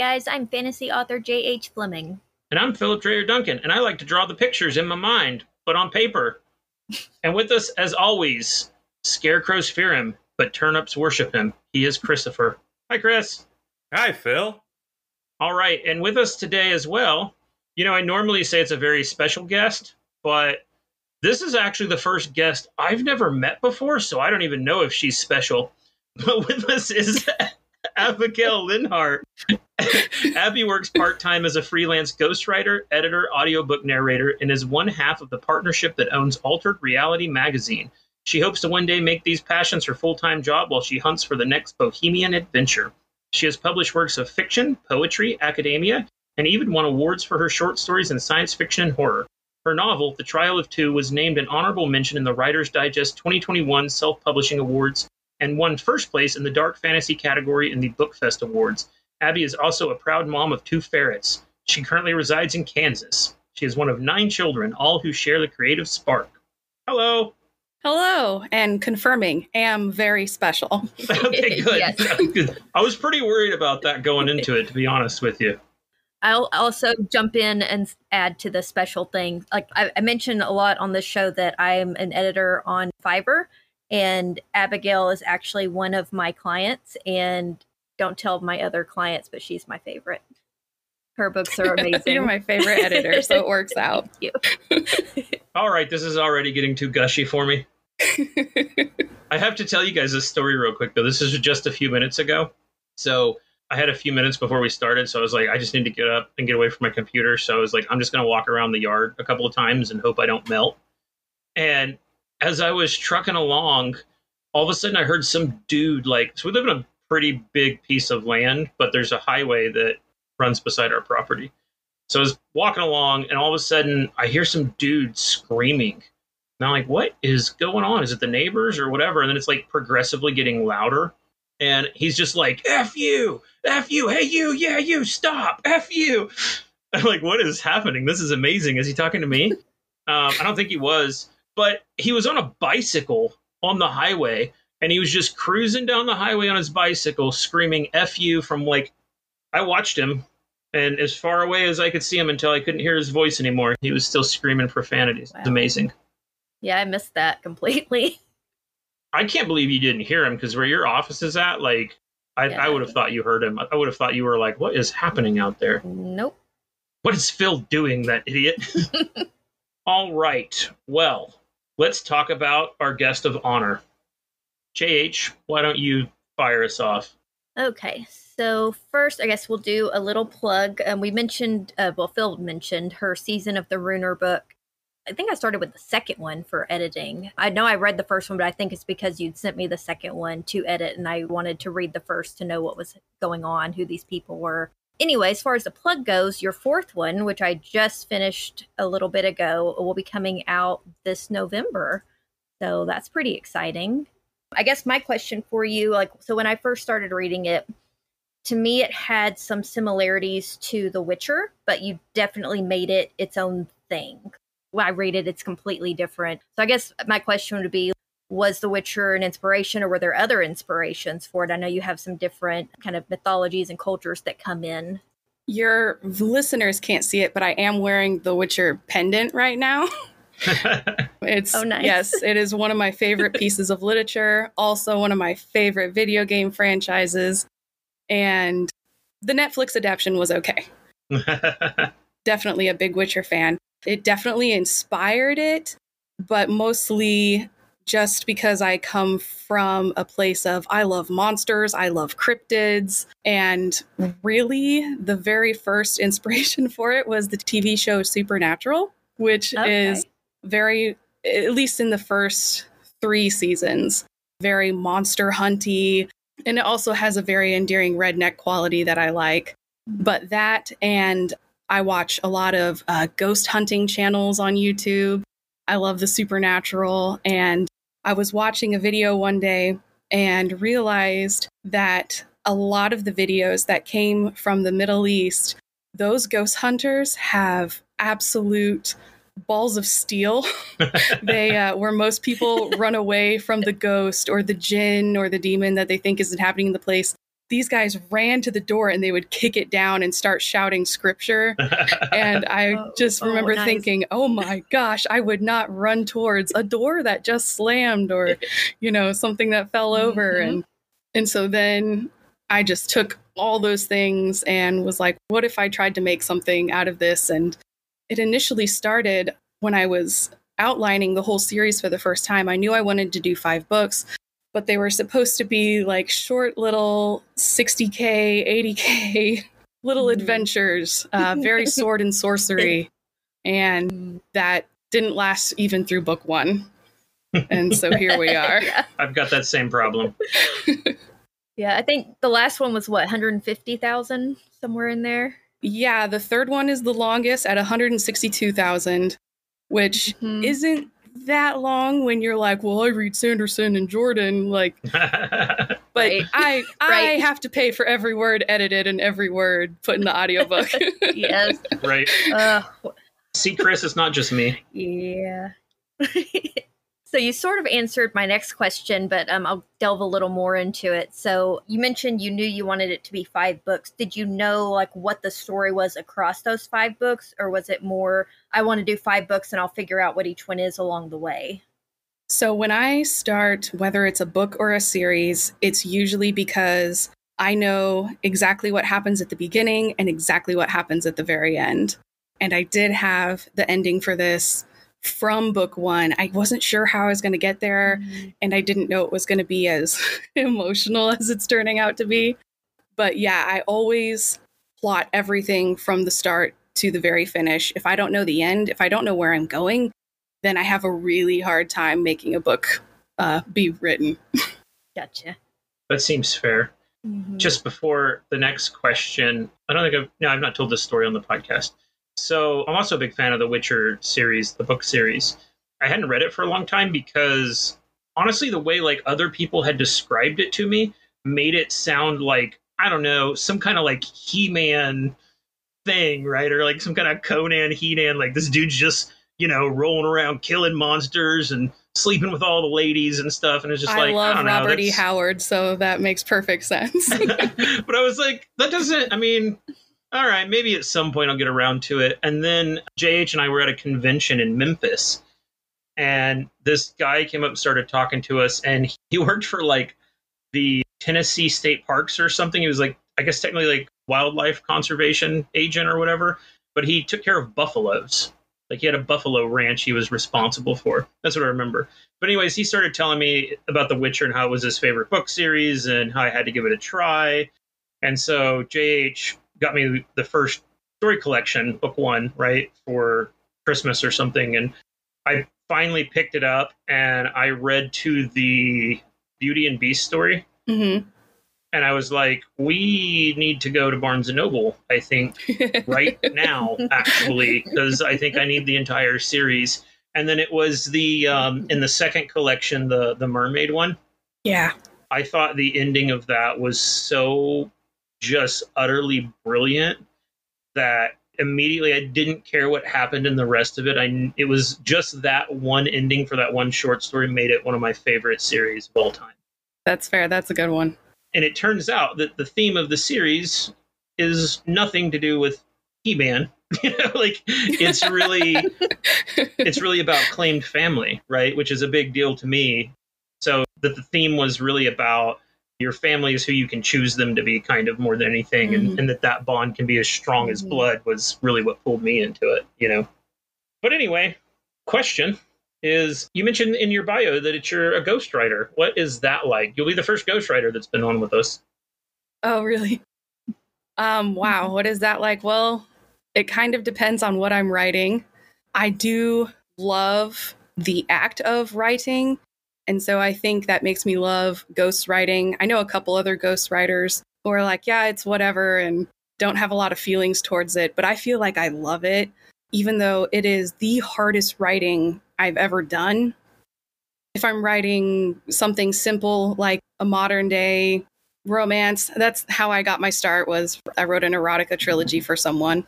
guys, I'm fantasy author J.H. Fleming. And I'm Philip Dreyer Duncan, and I like to draw the pictures in my mind, but on paper. and with us, as always, scarecrows fear him, but turnips worship him. He is Christopher. Hi, Chris. Hi, Phil. All right, and with us today as well, you know, I normally say it's a very special guest, but this is actually the first guest I've never met before, so I don't even know if she's special. But with us is Abigail Linhardt. Abby works part time as a freelance ghostwriter, editor, audiobook narrator, and is one half of the partnership that owns Altered Reality magazine. She hopes to one day make these passions her full time job while she hunts for the next bohemian adventure. She has published works of fiction, poetry, academia, and even won awards for her short stories in science fiction and horror. Her novel, The Trial of Two, was named an honorable mention in the Writer's Digest 2021 Self Publishing Awards and won first place in the dark fantasy category in the Bookfest Awards. Abby is also a proud mom of two ferrets. She currently resides in Kansas. She is one of nine children, all who share the creative spark. Hello. Hello, and confirming, am very special. okay, good. Yes. I was pretty worried about that going into it, to be honest with you. I'll also jump in and add to the special thing. Like I, I mentioned a lot on this show that I'm an editor on Fiverr, and Abigail is actually one of my clients. And don't tell my other clients, but she's my favorite. Her books are amazing. You're my favorite editor, so it works out. Thank you. All right, this is already getting too gushy for me. I have to tell you guys this story real quick, though. This is just a few minutes ago. So I had a few minutes before we started. So I was like, I just need to get up and get away from my computer. So I was like, I'm just going to walk around the yard a couple of times and hope I don't melt. And as I was trucking along, all of a sudden I heard some dude like, so we live in a pretty big piece of land, but there's a highway that runs beside our property. So I was walking along, and all of a sudden I hear some dude screaming. And I'm like, what is going on? Is it the neighbors or whatever? And then it's like progressively getting louder. And he's just like, F you, F you, hey you, yeah, you, stop, F you. I'm like, what is happening? This is amazing. Is he talking to me? Um, I don't think he was, but he was on a bicycle on the highway and he was just cruising down the highway on his bicycle screaming F you from like, I watched him and as far away as I could see him until I couldn't hear his voice anymore. He was still screaming profanities. It's amazing. yeah, I missed that completely. I can't believe you didn't hear him because where your office is at, like, I, Yeah. I would have thought you heard him. I would have thought you were like, what is happening out there? Nope. What is Phil doing, that idiot? All right. Well, let's talk about our guest of honor. JH, why don't you fire us off? Okay, so first, I guess we'll do a little plug. Um, we mentioned, uh, well, Phil mentioned her season of the Runner book. I think I started with the second one for editing. I know I read the first one, but I think it's because you'd sent me the second one to edit, and I wanted to read the first to know what was going on, who these people were. Anyway, as far as the plug goes, your fourth one, which I just finished a little bit ago, will be coming out this November. So that's pretty exciting. I guess my question for you, like, so when I first started reading it, to me it had some similarities to The Witcher, but you definitely made it its own thing. When I read it, it's completely different. So I guess my question would be was The Witcher an inspiration or were there other inspirations for it? I know you have some different kind of mythologies and cultures that come in. Your listeners can't see it, but I am wearing the Witcher pendant right now. It's Oh, nice. yes, it is one of my favorite pieces of literature, also one of my favorite video game franchises. And the Netflix adaptation was okay. Definitely a big Witcher fan. It definitely inspired it, but mostly just because I come from a place of I love monsters, I love cryptids, and really the very first inspiration for it was the TV show Supernatural, which Okay. is very at least in the first three seasons, very monster hunty. And it also has a very endearing redneck quality that I like. But that, and I watch a lot of uh, ghost hunting channels on YouTube. I love the supernatural. And I was watching a video one day and realized that a lot of the videos that came from the Middle East, those ghost hunters have absolute balls of steel. they uh, where most people run away from the ghost or the jinn or the demon that they think is inhabiting the place. These guys ran to the door and they would kick it down and start shouting scripture. and I Oh, just oh, remember nice. thinking, oh my gosh, I would not run towards a door that just slammed or, you know, something that fell over. Mhm. And and so then I just took all those things and was like, what if I tried to make something out of this? And it initially started when I was outlining the whole series for the first time. I knew I wanted to do five books, but they were supposed to be like short little 60K, 80K little Mhm. adventures, uh, very sword and sorcery. And that didn't last even through book one. And so here we are. yeah. I've got that same problem. Yeah, I think the last one was what, 150,000 somewhere in there. Yeah, the third one is the longest at 162,000, which Mhm. isn't that long when you're like, well, I read Sanderson and Jordan, like, but Right. I I Right. have to pay for every word edited and every word put in the audiobook. yes. right. Uh, See, Chris, it's not just me. yeah. So you sort of answered my next question, but um, I'll delve a little more into it. So you mentioned you knew you wanted it to be five books. Did you know like what the story was across those five books, or was it more I want to do five books and I'll figure out what each one is along the way? So when I start, whether it's a book or a series, it's usually because I know exactly what happens at the beginning and exactly what happens at the very end. And I did have the ending for this from book one. I wasn't sure how I was going to get there, and I didn't know it was going to be as emotional as it's turning out to be. But yeah, I always plot everything from the start to the very finish. If I don't know the end, if I don't know where I'm going, then I have a really hard time making a book uh, be written. Gotcha. That seems fair. Mhm. Just before the next question, I don't think I've no, I've not told this story on the podcast. So I'm also a big fan of the Witcher series, the book series. I hadn't read it for a long time because honestly, the way like other people had described it to me made it sound like I don't know some kind of like He-Man thing, right? Or like some kind of Conan, He-Man. Like this dude's just you know rolling around killing monsters and sleeping with all the ladies and stuff. And it's just I like love I know, Robert E. Howard, so that makes perfect sense. but I was like, that doesn't. I mean, all right, maybe at some point I'll get around to it. And then JH and I were at a convention in Memphis, and this guy came up and started talking to us, and he worked for like the Tennessee State Parks or something. He was like, I guess technically like wildlife conservation agent or whatever, but he took care of buffaloes. Like he had a buffalo ranch he was responsible for. That's what I remember. But anyways, he started telling me about The Witcher and how it was his favorite book series and how I had to give it a try. And so JH got me the first story collection, book one, right, for Christmas or something. And I finally picked it up and I read to the Beauty and Beast story. hmm And I was like, we need to go to Barnes and Noble, I think, right now, actually, because I think I need the entire series. And then it was the um, in the second collection, the the mermaid one. yeah. I thought the ending of that was so just utterly brilliant that immediately I didn't care what happened in the rest of it. I it was just that one ending for that one short story made it one of my favorite series of all time. That's fair. That's a good one. And it turns out that the theme of the series is nothing to do with He-Man. you know, like it's really it's really about claimed family, right? Which is a big deal to me. So that the theme was really about your family is who you can choose them to be, kind of more than anything, Mhm. and, and that that bond can be as strong as Mhm. blood was really what pulled me into it, you know. But anyway, question is: you mentioned in your bio that it's you're a ghostwriter. What is that like? You'll be the first ghostwriter that's been on with us. Oh, really? Um, wow. What is that like? Well, it kind of depends on what I'm writing. I do love the act of writing. And so I think that makes me love ghostwriting. I know a couple other ghostwriters who are like, yeah, it's whatever and don't have a lot of feelings towards it. But I feel like I love it, even though it is the hardest writing I've ever done. If I'm writing something simple like a modern day romance that's how i got my start was i wrote an erotica trilogy for someone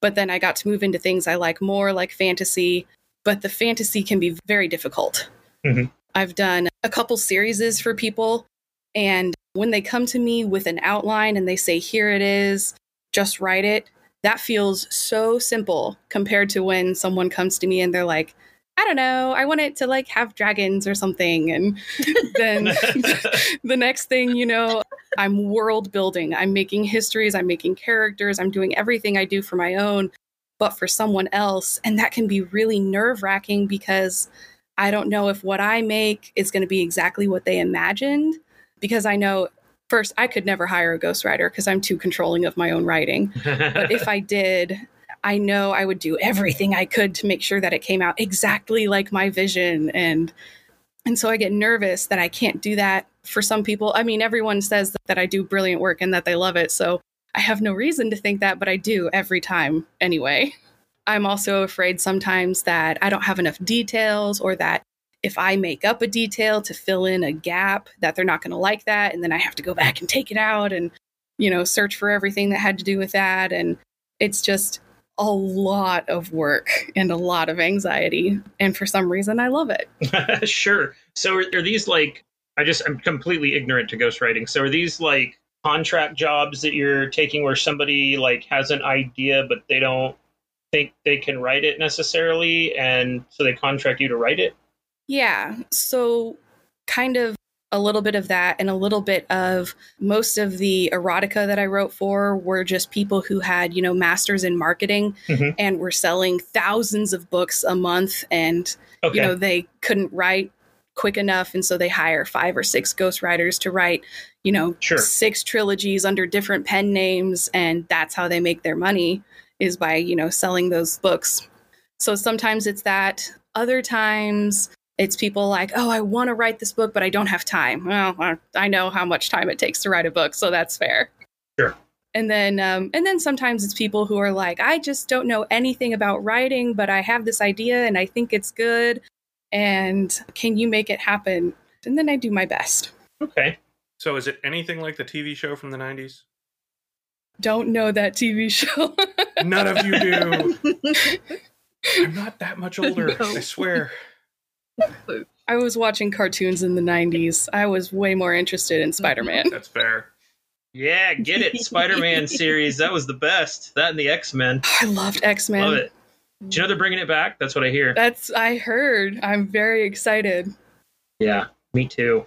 but then i got to move into things i like more like fantasy but the fantasy can be very difficult Mhm. I've done a couple series for people and when they come to me with an outline and they say, here it is, just write it, that feels so simple compared to when someone comes to me and they're like, I don't know, I want it to like have dragons or something. And then the next thing you know, I'm world building, I'm making histories, I'm making characters, I'm doing everything I do for my own, but for someone else. And that can be really nerve wracking because I don't know if what I make is going to be exactly what they imagined. Because I know first, I could never hire a ghostwriter because I'm too controlling of my own writing. but if I did, I know I would do everything I could to make sure that it came out exactly like my vision and and so I get nervous that I can't do that for some people. I mean, everyone says that I do brilliant work and that they love it. So I have no reason to think that, but I do every time anyway. I'm also afraid sometimes that I don't have enough details or that if I make up a detail to fill in a gap, that they're not going to like that. And then I have to go back and take it out and, you know, search for everything that had to do with that. And it's just, a lot of work and a lot of anxiety. And for some reason, I love it. sure. So are, are, these like, I just, I'm completely ignorant to ghostwriting. So are these like contract jobs that you're taking where somebody like has an idea, but they don't think they can write it necessarily? And so they contract you to write it? Yeah. So kind of a little bit of that and a little bit of most of the erotica that I wrote for were just people who had, you know, masters in marketing mm-hmm. and were selling thousands of books a month and okay. you know, they couldn't write quick enough and so they hire five or six ghostwriters to write, you know, sure. six trilogies under different pen names and that's how they make their money is by, you know, selling those books. So sometimes it's that, other times it's people like, oh, I want to write this book, but I don't have time. Well, I know how much time it takes to write a book, so that's fair. Sure. And then, um, and then sometimes it's people who are like, I just don't know anything about writing, but I have this idea and I think it's good. And can you make it happen? And then I do my best. Okay. So is it anything like the TV show from the 90s? Don't know that TV show. None of you do. I'm not that much older, no. I swear. I was watching cartoons in the 90s. I was way more interested in Spider Man. That's fair. Yeah, get it. Spider Man series. That was the best. That and the X Men. I loved X Men. Love it. Do you know they're bringing it back? That's what I hear. That's, I heard. I'm very excited. Yeah, me too.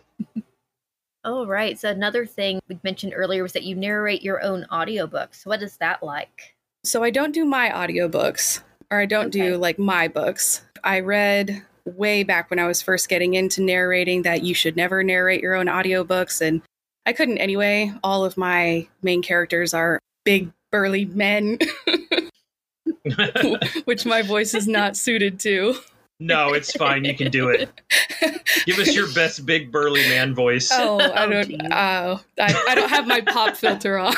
Oh, right. So, another thing we mentioned earlier was that you narrate your own audiobooks. What is that like? So, I don't do my audiobooks, or I don't okay. do like my books. I read way back when I was first getting into narrating that you should never narrate your own audiobooks. And I couldn't anyway. All of my main characters are big, burly men, which my voice is not suited to. No, it's fine. You can do it. Give us your best big burly man voice. Oh, I don't. Oh, I, I don't have my pop filter on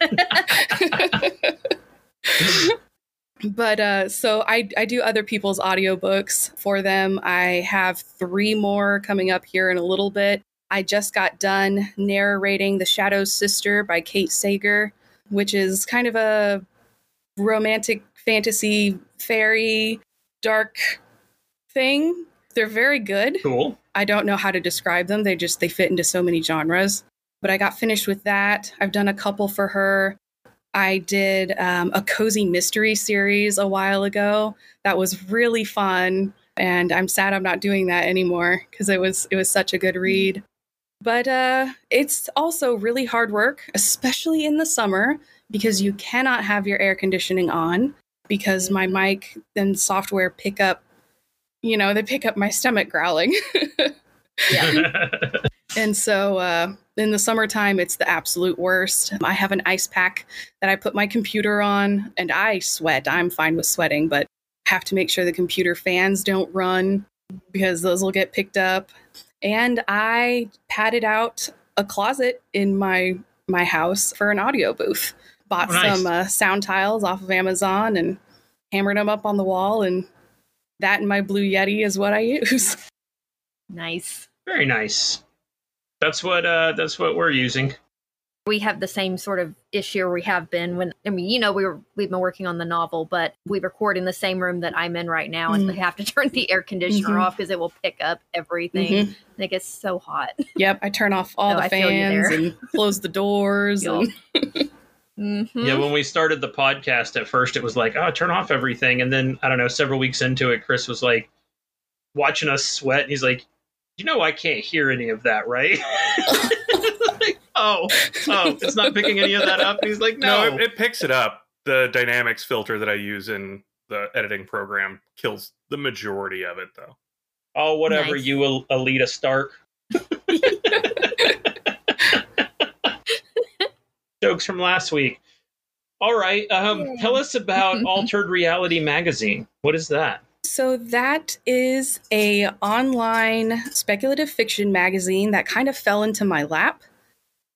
but uh, so I, I do other people's audiobooks for them. I have three more coming up here in a little bit. I just got done narrating The Shadow's Sister by Kate Sager, which is kind of a romantic fantasy fairy dark thing. They're very good. Cool. I don't know how to describe them. They just they fit into so many genres. But I got finished with that. I've done a couple for her. I did um, a cozy mystery series a while ago. That was really fun, and I'm sad I'm not doing that anymore because it was it was such a good read. But uh, it's also really hard work, especially in the summer, because you cannot have your air conditioning on because my mic and software pick up, you know, they pick up my stomach growling. yeah. and so uh, in the summertime, it's the absolute worst. I have an ice pack that I put my computer on, and I sweat. I'm fine with sweating, but have to make sure the computer fans don't run because those will get picked up. And I padded out a closet in my my house for an audio booth. Bought oh, nice. some uh, sound tiles off of Amazon and hammered them up on the wall, and that and my Blue Yeti is what I use. Nice. Very nice. That's what uh, that's what we're using. we have the same sort of issue we have been when I mean, you know, we were we've been working on the novel, but we record in the same room that I'm in right now and Mm. we have to turn the air conditioner Mhm. off because it will pick up everything. Mhm. And it gets so hot. Yep, I turn off all No, the I feel you fans and close the doors. Yup. and, Mhm. Yeah, when we started the podcast at first, it was like, oh, turn off everything. And then, I don't know, several weeks into it, Chris was like, watching us sweat. And he's like, you know, I can't hear any of that, right? like, oh, oh, it's not picking any of that up. And he's like, No, no. it, it picks it up. The dynamics filter that I use in the editing program kills the majority of it, though. oh, whatever, Nice. you, Al- Alita Stark. Jokes from last week. All right. Um, Yeah. Tell us about Altered Reality Magazine. What is that? So that is a online speculative fiction magazine that kind of fell into my lap.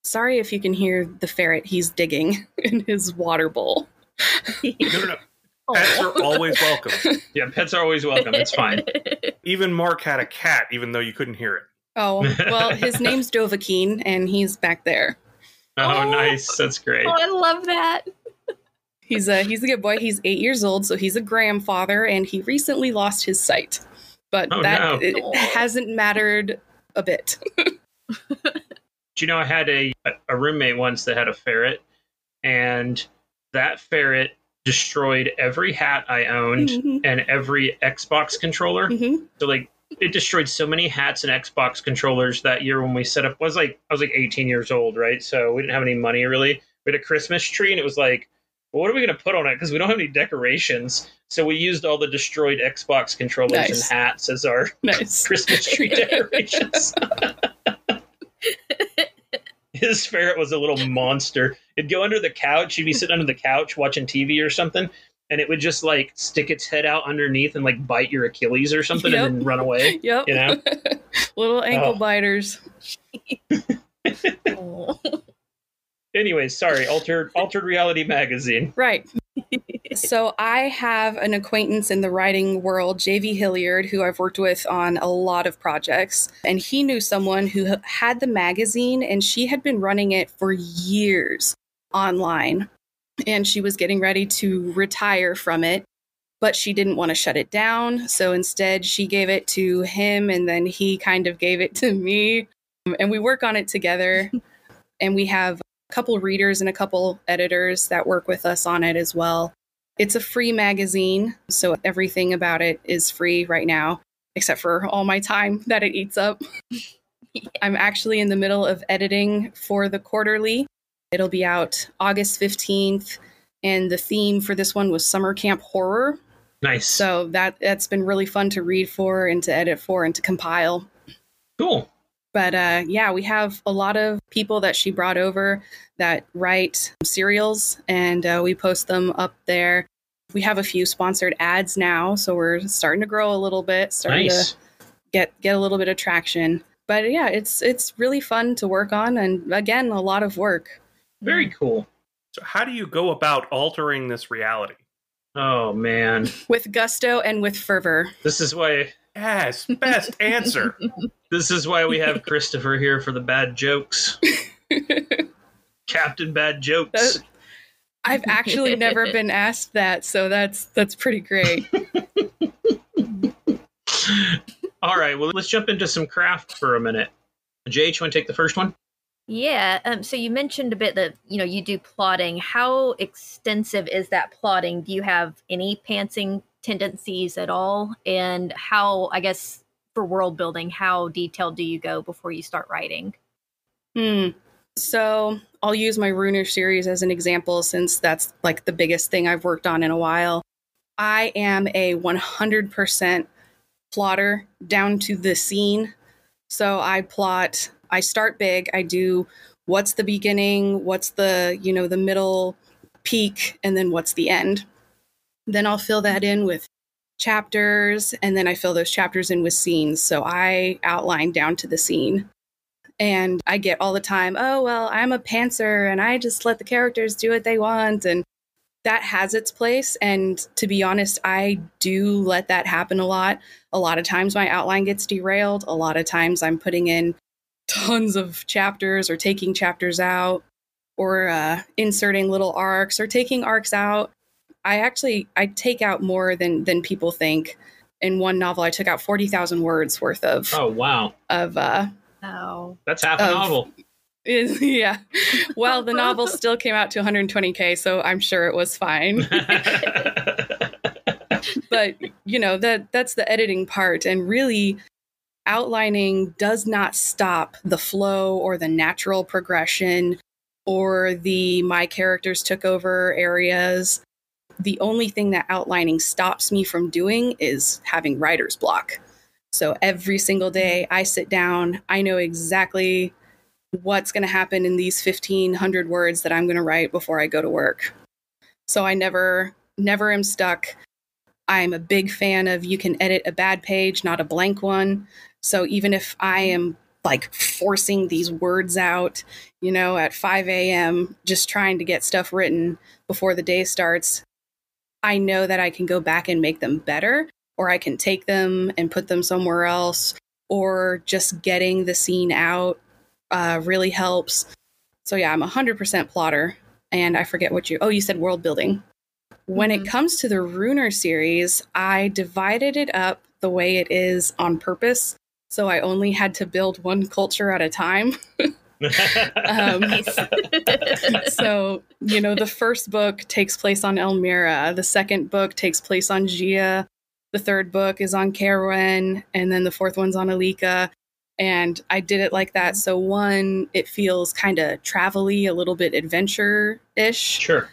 Sorry if you can hear the ferret he's digging in his water bowl. No, no, no. Pets are always welcome. Yeah, pets are always welcome. It's fine. Even Mark had a cat, even though you couldn't hear it. Oh, well, his name's Dovahkiin and he's back there. Oh, Oh. nice. That's great. oh, I love that. He's a he's a good boy. He's 8 years old, so he's a grandfather and he recently lost his sight. But Oh, that no. it Aw. hasn't mattered a bit. Do you know I had a a roommate once that had a ferret, and that ferret destroyed every hat I owned Mhm, and every Xbox controller. mhm. So like it destroyed so many hats and Xbox controllers that year when we set up was like I was like 18 years old, right? So we didn't have any money really. We had a Christmas tree and it was like, well, what are we going to put on it? Because we don't have any decorations. So we used all the destroyed Xbox controllers Nice. and hats as our Nice. Christmas tree decorations. His ferret was a little monster. It'd go under the couch. He'd be sitting under the couch watching TV or something, and it would just like stick its head out underneath and like bite your Achilles or something Yep. and then run away. Yep. You know? Little ankle Oh. biters. Oh. Anyways, sorry. Altered Altered Reality Magazine. Right. so I have an acquaintance in the writing world, JV Hilliard, who I've worked with on a lot of projects. And he knew someone who had the magazine and she had been running it for years online. And she was getting ready to retire from it, but she didn't want to shut it down. So instead, she gave it to him and then he kind of gave it to me. And we work on it together. and we have a couple readers and a couple editors that work with us on it as well. It's a free magazine, so everything about it is free right now, except for all my time that it eats up. I'm actually in the middle of editing for the quarterly. It'll be out August 15th, and the theme for this one was summer camp horror. Nice. So that that's been really fun to read for and to edit for and to compile. cool. But uh, yeah, we have a lot of people that she brought over that write serials, and uh, we post them up there. We have a few sponsored ads now, so we're starting to grow a little bit, starting Nice. to get get a little bit of traction. But yeah, it's it's really fun to work on, and again, a lot of work. Very hmm. cool. So, how do you go about altering this reality? Oh man. with gusto and with fervor. This is why Yes, best answer. this is why we have Christopher here for the bad jokes. Captain Bad Jokes. That- I've actually never been asked that, so that's that's pretty great. All right, well, let's jump into some craft for a minute. JH, want to take the first one? Yeah. Um, so you mentioned a bit that you know you do plotting. How extensive is that plotting? Do you have any pantsing tendencies at all? And how, I guess, for world building, how detailed do you go before you start writing? Hmm. So I'll use my Runner series as an example since that's like the biggest thing I've worked on in a while. I am a 100% plotter down to the scene. So I plot, I start big, I do what's the beginning, what's the, you know, the middle peak, and then what's the end. Then I'll fill that in with chapters, and then I fill those chapters in with scenes. So I outline down to the scene. And I get all the time, oh, well, I'm a pantser and I just let the characters do what they want. And that has its place. And to be honest, I do let that happen a lot. A lot of times my outline gets derailed. A lot of times I'm putting in tons of chapters or taking chapters out. or uh, inserting little arcs or taking arcs out. I actually I take out more than than people think. In one novel, I took out forty thousand words worth of Oh wow, of uh, Oh. that's half a Of- novel. is yeah. Well, the novel still came out to 120k, so I'm sure it was fine. but you know that that's the editing part, and really outlining does not stop the flow or the natural progression or the my characters took over areas. The only thing that outlining stops me from doing is having writer's block. So every single day I sit down, I know exactly what's going to happen in these 1500 words that I'm going to write before I go to work. So I never never am stuck. I'm a big fan of you can edit a bad page, not a blank one. So even if I am like forcing these words out, you know, at 5 a.m., just trying to get stuff written before the day starts, I know that I can go back and make them better, or I can take them and put them somewhere else, or just getting the scene out uh, really helps. So yeah, I'm a hundred percent plotter, and I forget what you. Oh, you said world building. When it Mhm. comes to the Runner series, I divided it up the way it is on purpose. So I only had to build one culture at a time. Um, so you know, the first book takes place on Elmira. The second book takes place on Gia. The third book is on Carwen, and then the fourth one's on Alika. And I did it like that. So one, it feels kind of travel-y, a little bit adventure-ish sure.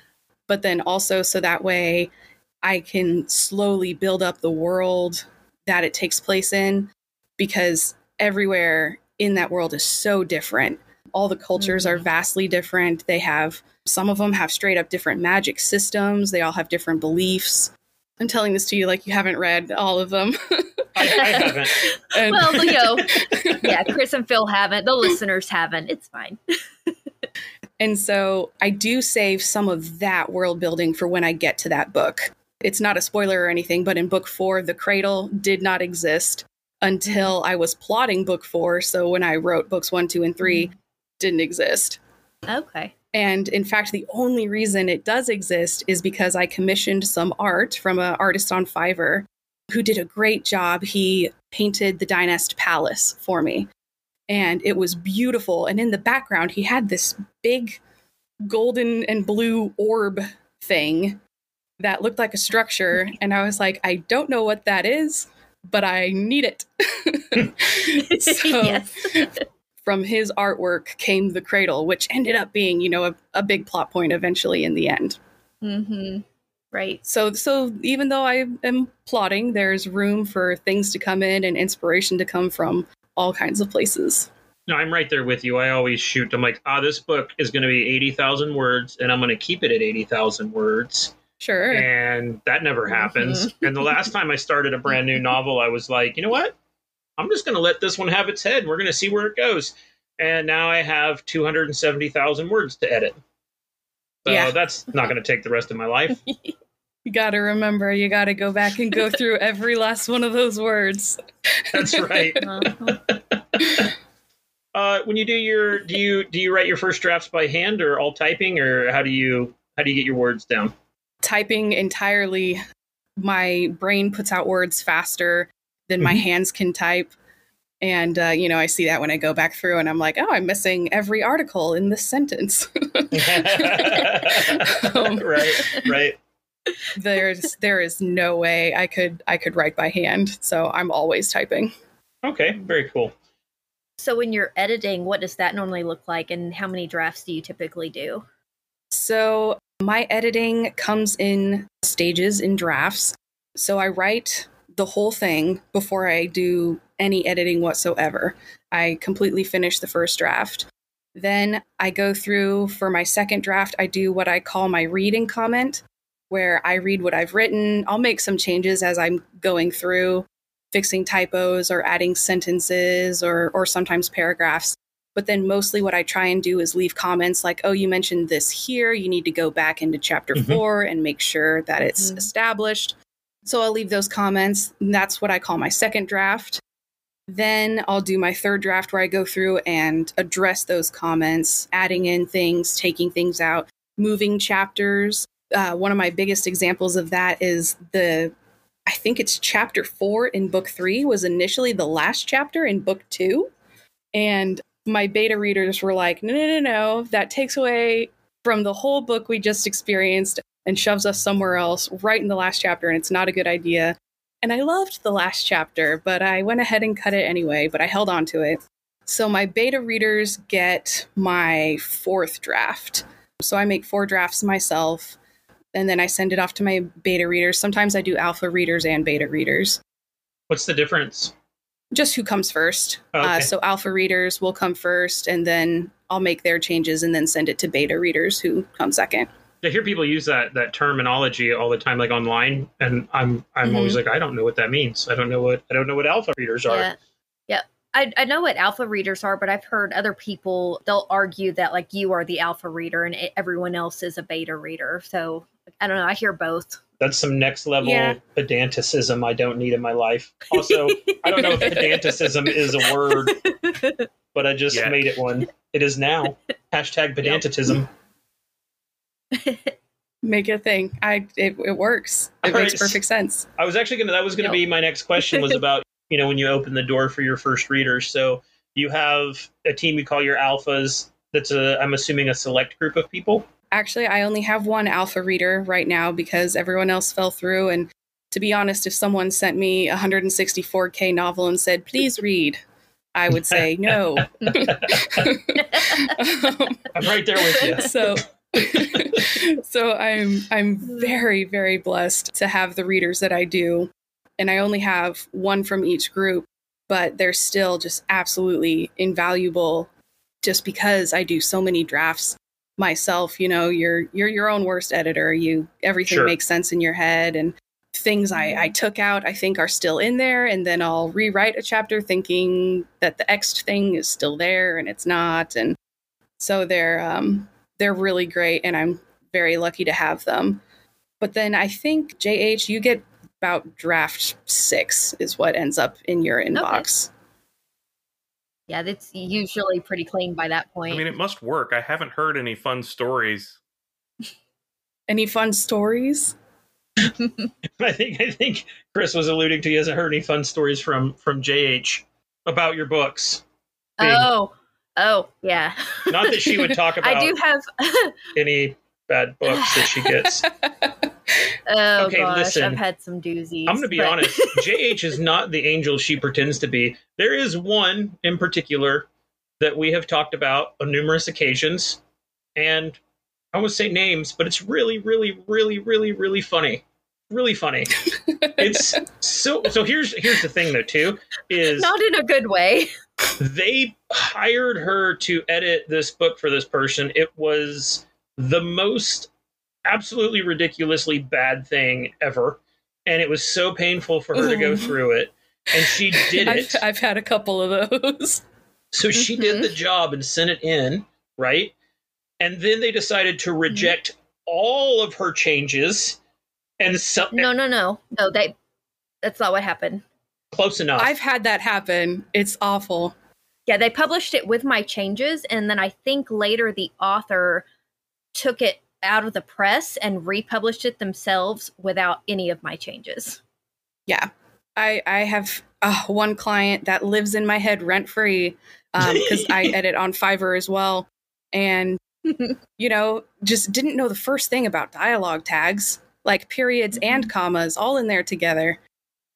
but then also so that way I can slowly build up the world that it takes place in because everywhere in that world is so different. All the cultures are mm-hmm. vastly different. They have some of them have straight up different magic systems, they all have different beliefs. I'm telling this to you like you haven't read all of them. I, I haven't. And- well, you know, yeah, Chris and Phil haven't. The listeners haven't. It's fine. And so I do save some of that world building for when I get to that book. It's not a spoiler or anything, but in book four, the cradle did not exist until I was plotting book four. So when I wrote books one, two, and three, mm-hmm. didn't exist. Okay. And in fact, the only reason it does exist is because I commissioned some art from an artist on Fiverr who did a great job. He painted the Dynast Palace for me, and it was beautiful. And in the background, he had this big golden and blue orb thing that looked like a structure. And I was like, I don't know what that is, but I need it. so from his artwork came the cradle, which ended up being, you know, a, a big plot point eventually in the end. Mm-hmm. Right. So, so even though I am plotting, there's room for things to come in and inspiration to come from all kinds of places. No, I'm right there with you. I always shoot. I'm like, ah, this book is going to be 80,000 words, and I'm going to keep it at 80,000 words. Sure. And that never happens. Mm-hmm. and the last time I started a brand new novel, I was like, you know what? I'm just going to let this one have its head. We're going to see where it goes. And now I have 270,000 words to edit. So Yeah. that's not going to take the rest of my life. You got to remember, you got to go back and go through every last one of those words. That's right. Uh-huh. Uh, when you do your, do you do you write your first drafts by hand or all typing, or how do you how do you get your words down? Typing entirely, my brain puts out words faster than my Mhm. hands can type. And, uh, you know, I see that when I go back through and I'm like, oh, I'm missing every article in this sentence. Um, right, right. there's there is no way I could I could write by hand, so I'm always typing. Okay, very cool. So when you're editing, what does that normally look like, and how many drafts do you typically do? So my editing comes in stages in drafts. So I write the whole thing before I do any editing whatsoever. I completely finish the first draft. Then I go through for my second draft, I do what I call my read and comment, where I read what I've written. I'll make some changes as I'm going through, fixing typos or adding sentences or, or sometimes paragraphs. But then mostly what I try and do is leave comments like, oh, you mentioned this here. You need to go back into chapter Mhm. four and make sure that it's Mhm. established. So I'll leave those comments. And that's what I call my second draft. Then I'll do my third draft where I go through and address those comments, adding in things, taking things out, moving chapters. Uh, one of my biggest examples of that is the, I think it's chapter four in book three, was initially the last chapter in book two. And my beta readers were like, no, no, no, no, that takes away from the whole book we just experienced and shoves us somewhere else right in the last chapter, and it's not a good idea. And I loved the last chapter, but I went ahead and cut it anyway, but I held on to it. So my beta readers get my fourth draft. So I make four drafts myself, and then I send it off to my beta readers. Sometimes I do alpha readers and beta readers. What's the difference? Just who comes first. Oh, Uh, so alpha readers will come first, and then I'll make their changes and then send it to beta readers who come second. I hear people use that that terminology all the time, like online, and I'm I'm always like, I don't know what that means. I don't know what I don't know what alpha readers are. Yeah. Yeah. I, I know what alpha readers are, but I've heard other people, they'll argue that like you are the alpha reader and everyone else is a beta reader. So I don't know. I hear both. That's some next level Yeah. pedanticism I don't need in my life. Also, I don't know if pedanticism is a word, but I just Yeah. made it one. It is now. Hashtag pedanticism. Make it a thing. I it, it works. It All makes right. perfect sense. I was actually gonna that was gonna Yep. be my next question was about, you know, when you open the door for your first readers. So you have a team you call your alphas. That's a I'm assuming a select group of people. Actually, I only have one alpha reader right now because everyone else fell through. And to be honest, if someone sent me a 164k novel and said, "Please read," I would say no. Um, I'm right there with you. so so i'm i'm very very blessed to have the readers that i do and i only have one from each group but they're still just absolutely invaluable just because i do so many drafts myself you know you're you're your own worst editor. You everything Sure. makes sense in your head and things I, I took out i think are still in there and then i'll rewrite a chapter thinking that the x thing is still there and it's not and so they're um they're really great and i'm very lucky to have them. But then i think jh you get about draft six is what ends up in your inbox yeah, that's usually pretty clean by that point. I mean, it must work. I haven't heard any fun stories. any fun stories I think I think Chris was alluding to he hasn't heard any fun stories from from JH about your books. being- oh, oh, yeah. Not that she would talk about I do have. any bad books that she gets. oh Okay, gosh, listen. I've had some doozies. I'm going to be but- honest. JH is not the angel she pretends to be. There is one in particular that we have talked about on numerous occasions, and I won't say names, but it's really, really, really, really, really funny. Really funny. It's so. So here's here's the thing though too is Not in a good way. they hired her to edit this book for this person. It was the most absolutely ridiculously bad thing ever. And it was so painful for her to go through it. And she did it. I've, I've had a couple of those So she did the mm-hmm. job and sent it in, right? And then they decided to mm-hmm. reject all of her changes and so, No, no, no, no. They. That's not what happened. close enough. i've had that happen it's awful Yeah, they published it with my changes, and then I think later the author took it out of the press and republished it themselves without any of my changes. Yeah. I I have uh, one client that lives in my head rent free because um, I edit on Fiverr as well, and you know just didn't know the first thing about dialogue tags, like periods and mm-hmm. commas, all in there together,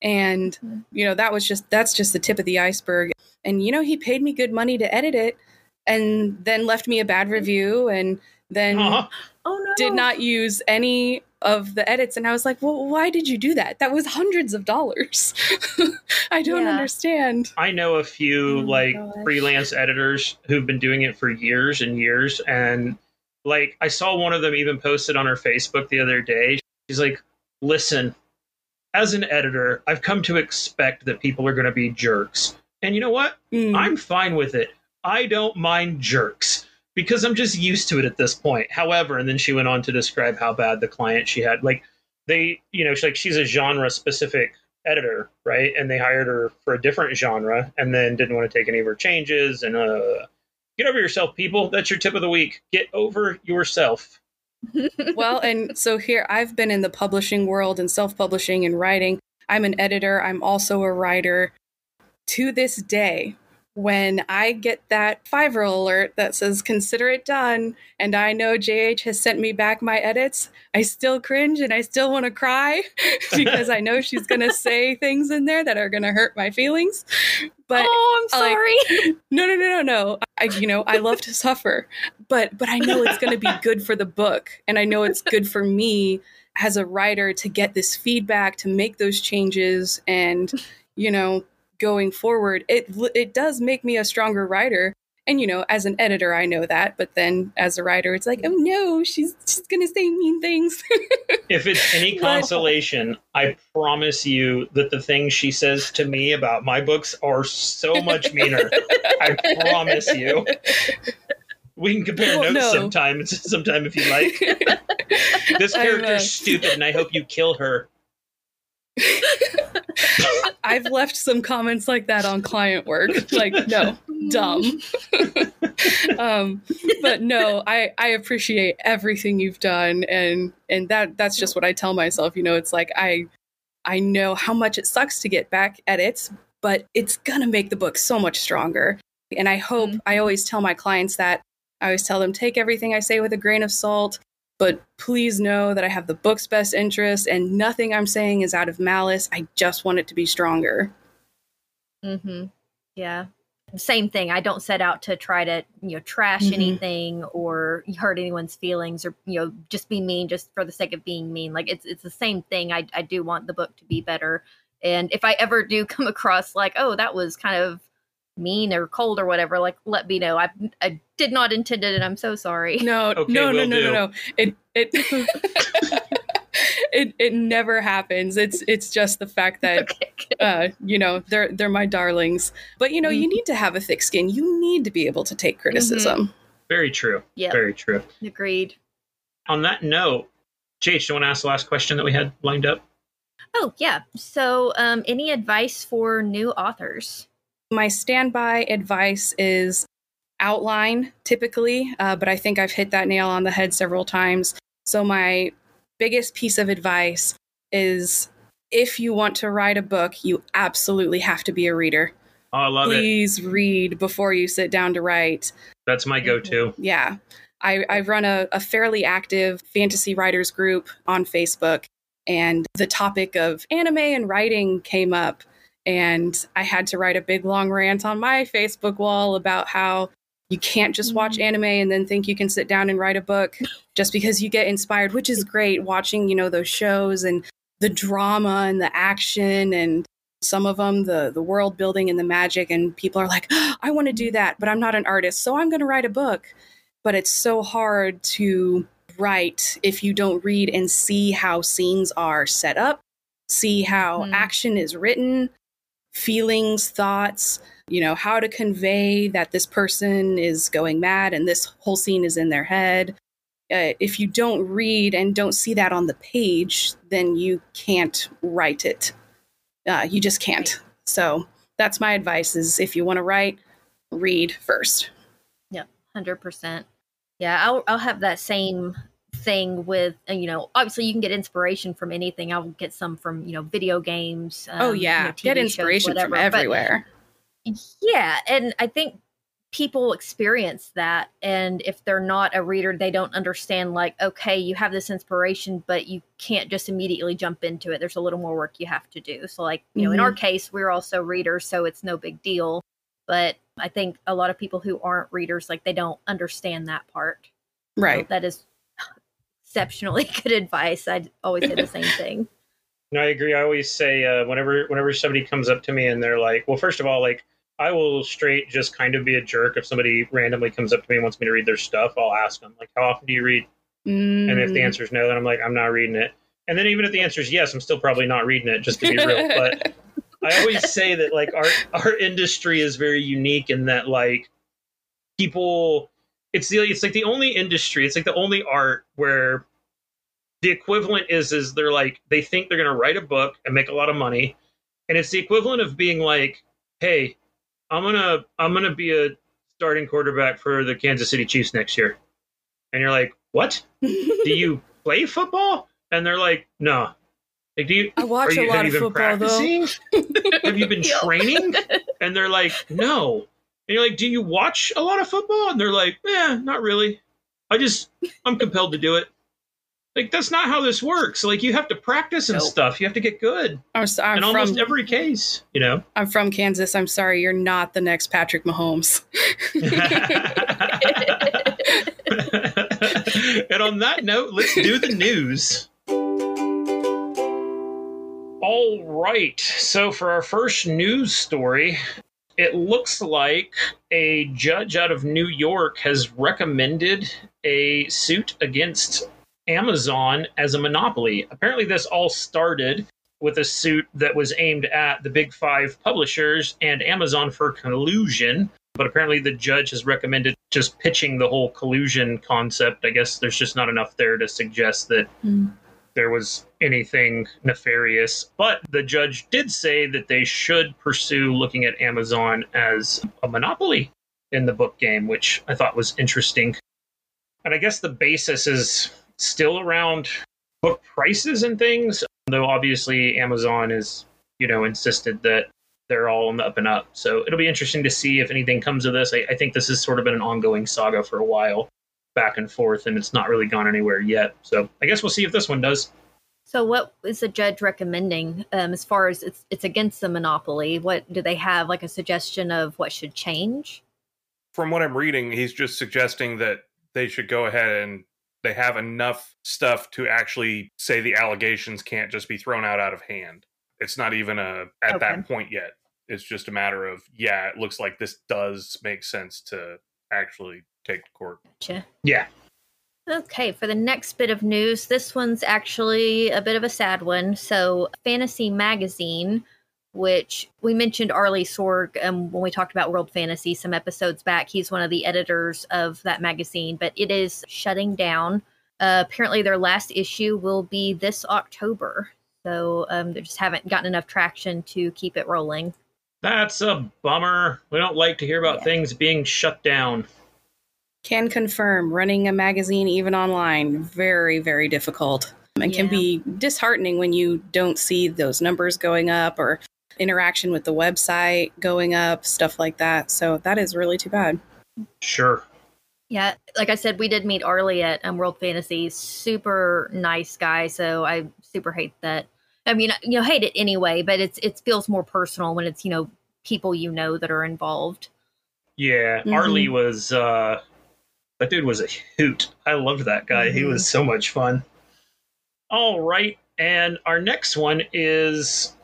and mm-hmm. you know that was just that's just the tip of the iceberg. And you know he paid me good money to edit it, and then left me a bad mm-hmm. review, and then Aw. Oh no! did not use any of the edits and i was like well why did you do that that was hundreds of dollars i don't Yeah. understand I know a few Oh like gosh. freelance editors who've been doing it for years and years. And like I saw one of them even posted on her Facebook the other day. She's like, listen, as an editor, I've come to expect that people are going to be jerks. And you know what? Mm. I'm fine with it. I don't mind jerks because I'm just used to it at this point. However, and then she went on to describe how bad the client she had, like they, you know, she's like she's a genre specific editor, right? And they hired her for a different genre and then didn't want to take any of her changes. And uh, get over yourself, people. That's your tip of the week. Get over yourself. well, and so here I've been in the publishing world and self publishing and writing. I'm an editor, I'm also a writer. To this day, when I get that Fiverr alert that says consider it done, and I know JH has sent me back my edits, I still cringe and I still want to cry because I know she's going to say things in there that are going to hurt my feelings. But oh, I'm uh, sorry. Like, no, no, no, no, no. I, you know, I love to suffer, but but I know it's going to be good for the book, and I know it's good for me as a writer to get this feedback, to make those changes, and you know going forward, it it does make me a stronger writer. And you know, as an editor, I know that, but then as a writer, it's like, oh no, she's she's gonna say mean things. if it's any consolation, I promise you that the things she says to me about my books are so much meaner. I promise you. We can compare well, notes no. sometime, sometime if you like. this character's stupid, and I hope you kill her. I've left some comments like that on client work. Like, no, dumb. um, but no, I, I appreciate everything you've done and and that that's just what I tell myself. You know, it's like I I know how much it sucks to get back edits, but it's gonna make the book so much stronger. And I hope mm-hmm. I always tell my clients that I always tell them take everything I say with a grain of salt. But please know that I have the book's best interest and nothing I'm saying is out of malice. I just want it to be stronger. Mhm. Yeah. Same thing. I don't set out to try to, you know, trash mm-hmm. anything or hurt anyone's feelings or, you know, just be mean just for the sake of being mean. Like it's it's the same thing. I I do want the book to be better. And if I ever do come across like, oh, that was kind of mean or cold or whatever, like let me know. I I did not intend it, and I'm so sorry. No, okay, no, no, no, no, no. It it. it it never happens. It's it's just the fact that okay, uh, you know they're they're my darlings. But you know mm-hmm. you need to have a thick skin. You need to be able to take criticism. Mm-hmm. Very true. Yeah. Very true. Agreed. On that note, Jake, do you want to ask the last question that we had lined up? Oh yeah. So, um, any advice for new authors? My standby advice is outline typically, uh, but I think I've hit that nail on the head several times. So, my biggest piece of advice is if you want to write a book, you absolutely have to be a reader. Oh, I love Please it. Please read before you sit down to write. That's my go to. Yeah. I, I run a, a fairly active fantasy writers group on Facebook, and the topic of anime and writing came up and I had to write a big long rant on my Facebook wall about how you can't just watch mm-hmm. anime and then think you can sit down and write a book just because you get inspired, which is great watching, you know, those shows and the drama and the action and some of them the the world building and the magic and people are like, oh, "I want to do that, but I'm not an artist, so I'm going to write a book." But it's so hard to write if you don't read and see how scenes are set up, see how mm. action is written, feelings, thoughts, you know, how to convey that this person is going mad and this whole scene is in their head. Uh, if you don't read and don't see that on the page, then you can't write it. Uh, you just can't. So that's my advice: is if you want to write, read first. Yep, hundred percent. Yeah, I'll I'll have that same thing with uh, you know obviously you can get inspiration from anything i'll get some from you know video games oh, um, oh yeah you know, get inspiration shows, whatever. from everywhere yeah and i think people experience that and if they're not a reader they don't understand like okay you have this inspiration but you can't just immediately jump into it there's a little more work you have to do so like you know mm-hmm. in our mm-hmm. case we're also readers so it's no big deal but i think a lot of people who aren't readers like they don't understand that part right so that is exceptionally good advice. I'd always say the same thing. No, I agree. I always say uh, whenever whenever somebody comes up to me and they're like, "Well, first of all, like I will straight just kind of be a jerk if somebody randomly comes up to me and wants me to read their stuff. I'll ask them like, "How often do you read?" Mm. And if the mm. answer is no, then I'm like, "I'm not reading it." And then even if the answer is yes, I'm still probably not reading it, just to be real. But I always say that like our our industry is very unique in that like people it's the it's like the only industry it's like the only art where the equivalent is is they're like they think they're going to write a book and make a lot of money and it's the equivalent of being like, "Hey, I'm gonna I'm gonna be a starting quarterback for the Kansas City Chiefs next year," and you're like, "What? Do you play football?" And they're like, "No." Like, do you? I watch you, a lot of football though. practicing? have you been training? And they're like, no. And you're like, do you watch a lot of football? And they're like, eh, not really. I just, I'm compelled to do it. Like, that's not how this works. Like, you have to practice and Nope. stuff. You have to get good. I'm, s- I'm in from almost every case, you know? I'm from Kansas. I'm sorry, you're not the next Patrick Mahomes. and on that note, let's do the news. All right. So, for our first news story, it looks like a judge out of New York has recommended a suit against Amazon as a monopoly. Apparently, this all started with a suit that was aimed at the big five publishers and Amazon for collusion. But apparently, the judge has recommended just pitching the whole collusion concept. I guess there's just not enough there to suggest that Hmm. There was anything nefarious. But the judge did say that they should pursue looking at Amazon as a monopoly in the book game, which I thought was interesting. And I guess the basis is still around book prices and things, though obviously Amazon is, you know, insisted that they're all on the up and up. So it'll be interesting to see if anything comes of this. I, I think this has sort of been an ongoing saga for a while, back and forth, and it's not really gone anywhere yet. So I guess we'll see if this one does. So, what is the judge recommending um, as far as it's it's against the monopoly? What do they have like a suggestion of what should change? From what I'm reading, he's just suggesting that they should go ahead and they have enough stuff to actually say the allegations can't just be thrown out out of hand. It's not even a at Okay. that point yet. It's just a matter of yeah, it looks like this does make sense to actually take to court. Gotcha. Yeah. Okay, for the next bit of news, this one's actually a bit of a sad one. So, Fantasy Magazine, which we mentioned Arley Sorg um, when we talked about World Fantasy some episodes back. He's one of the editors of that magazine, but it is shutting down. Uh, apparently, their last issue will be this October. So, um, they just haven't gotten enough traction to keep it rolling. That's a bummer. We don't like to hear about Yeah. things being shut down. Can confirm running a magazine, even online, very, very difficult. And can be disheartening when you don't see those numbers going up or interaction with the website going up, stuff like that. So that is really too bad. Sure. Yeah, like I said, we did meet Arley at um, World Fantasy. Super nice guy. So I super hate that. I mean, you know, hate it anyway, but it's it feels more personal when it's you know people you know that are involved. Yeah, Mhm. Arley was uh that dude was a hoot. I loved that guy. He Mhm. was so much fun. All right, and our next one is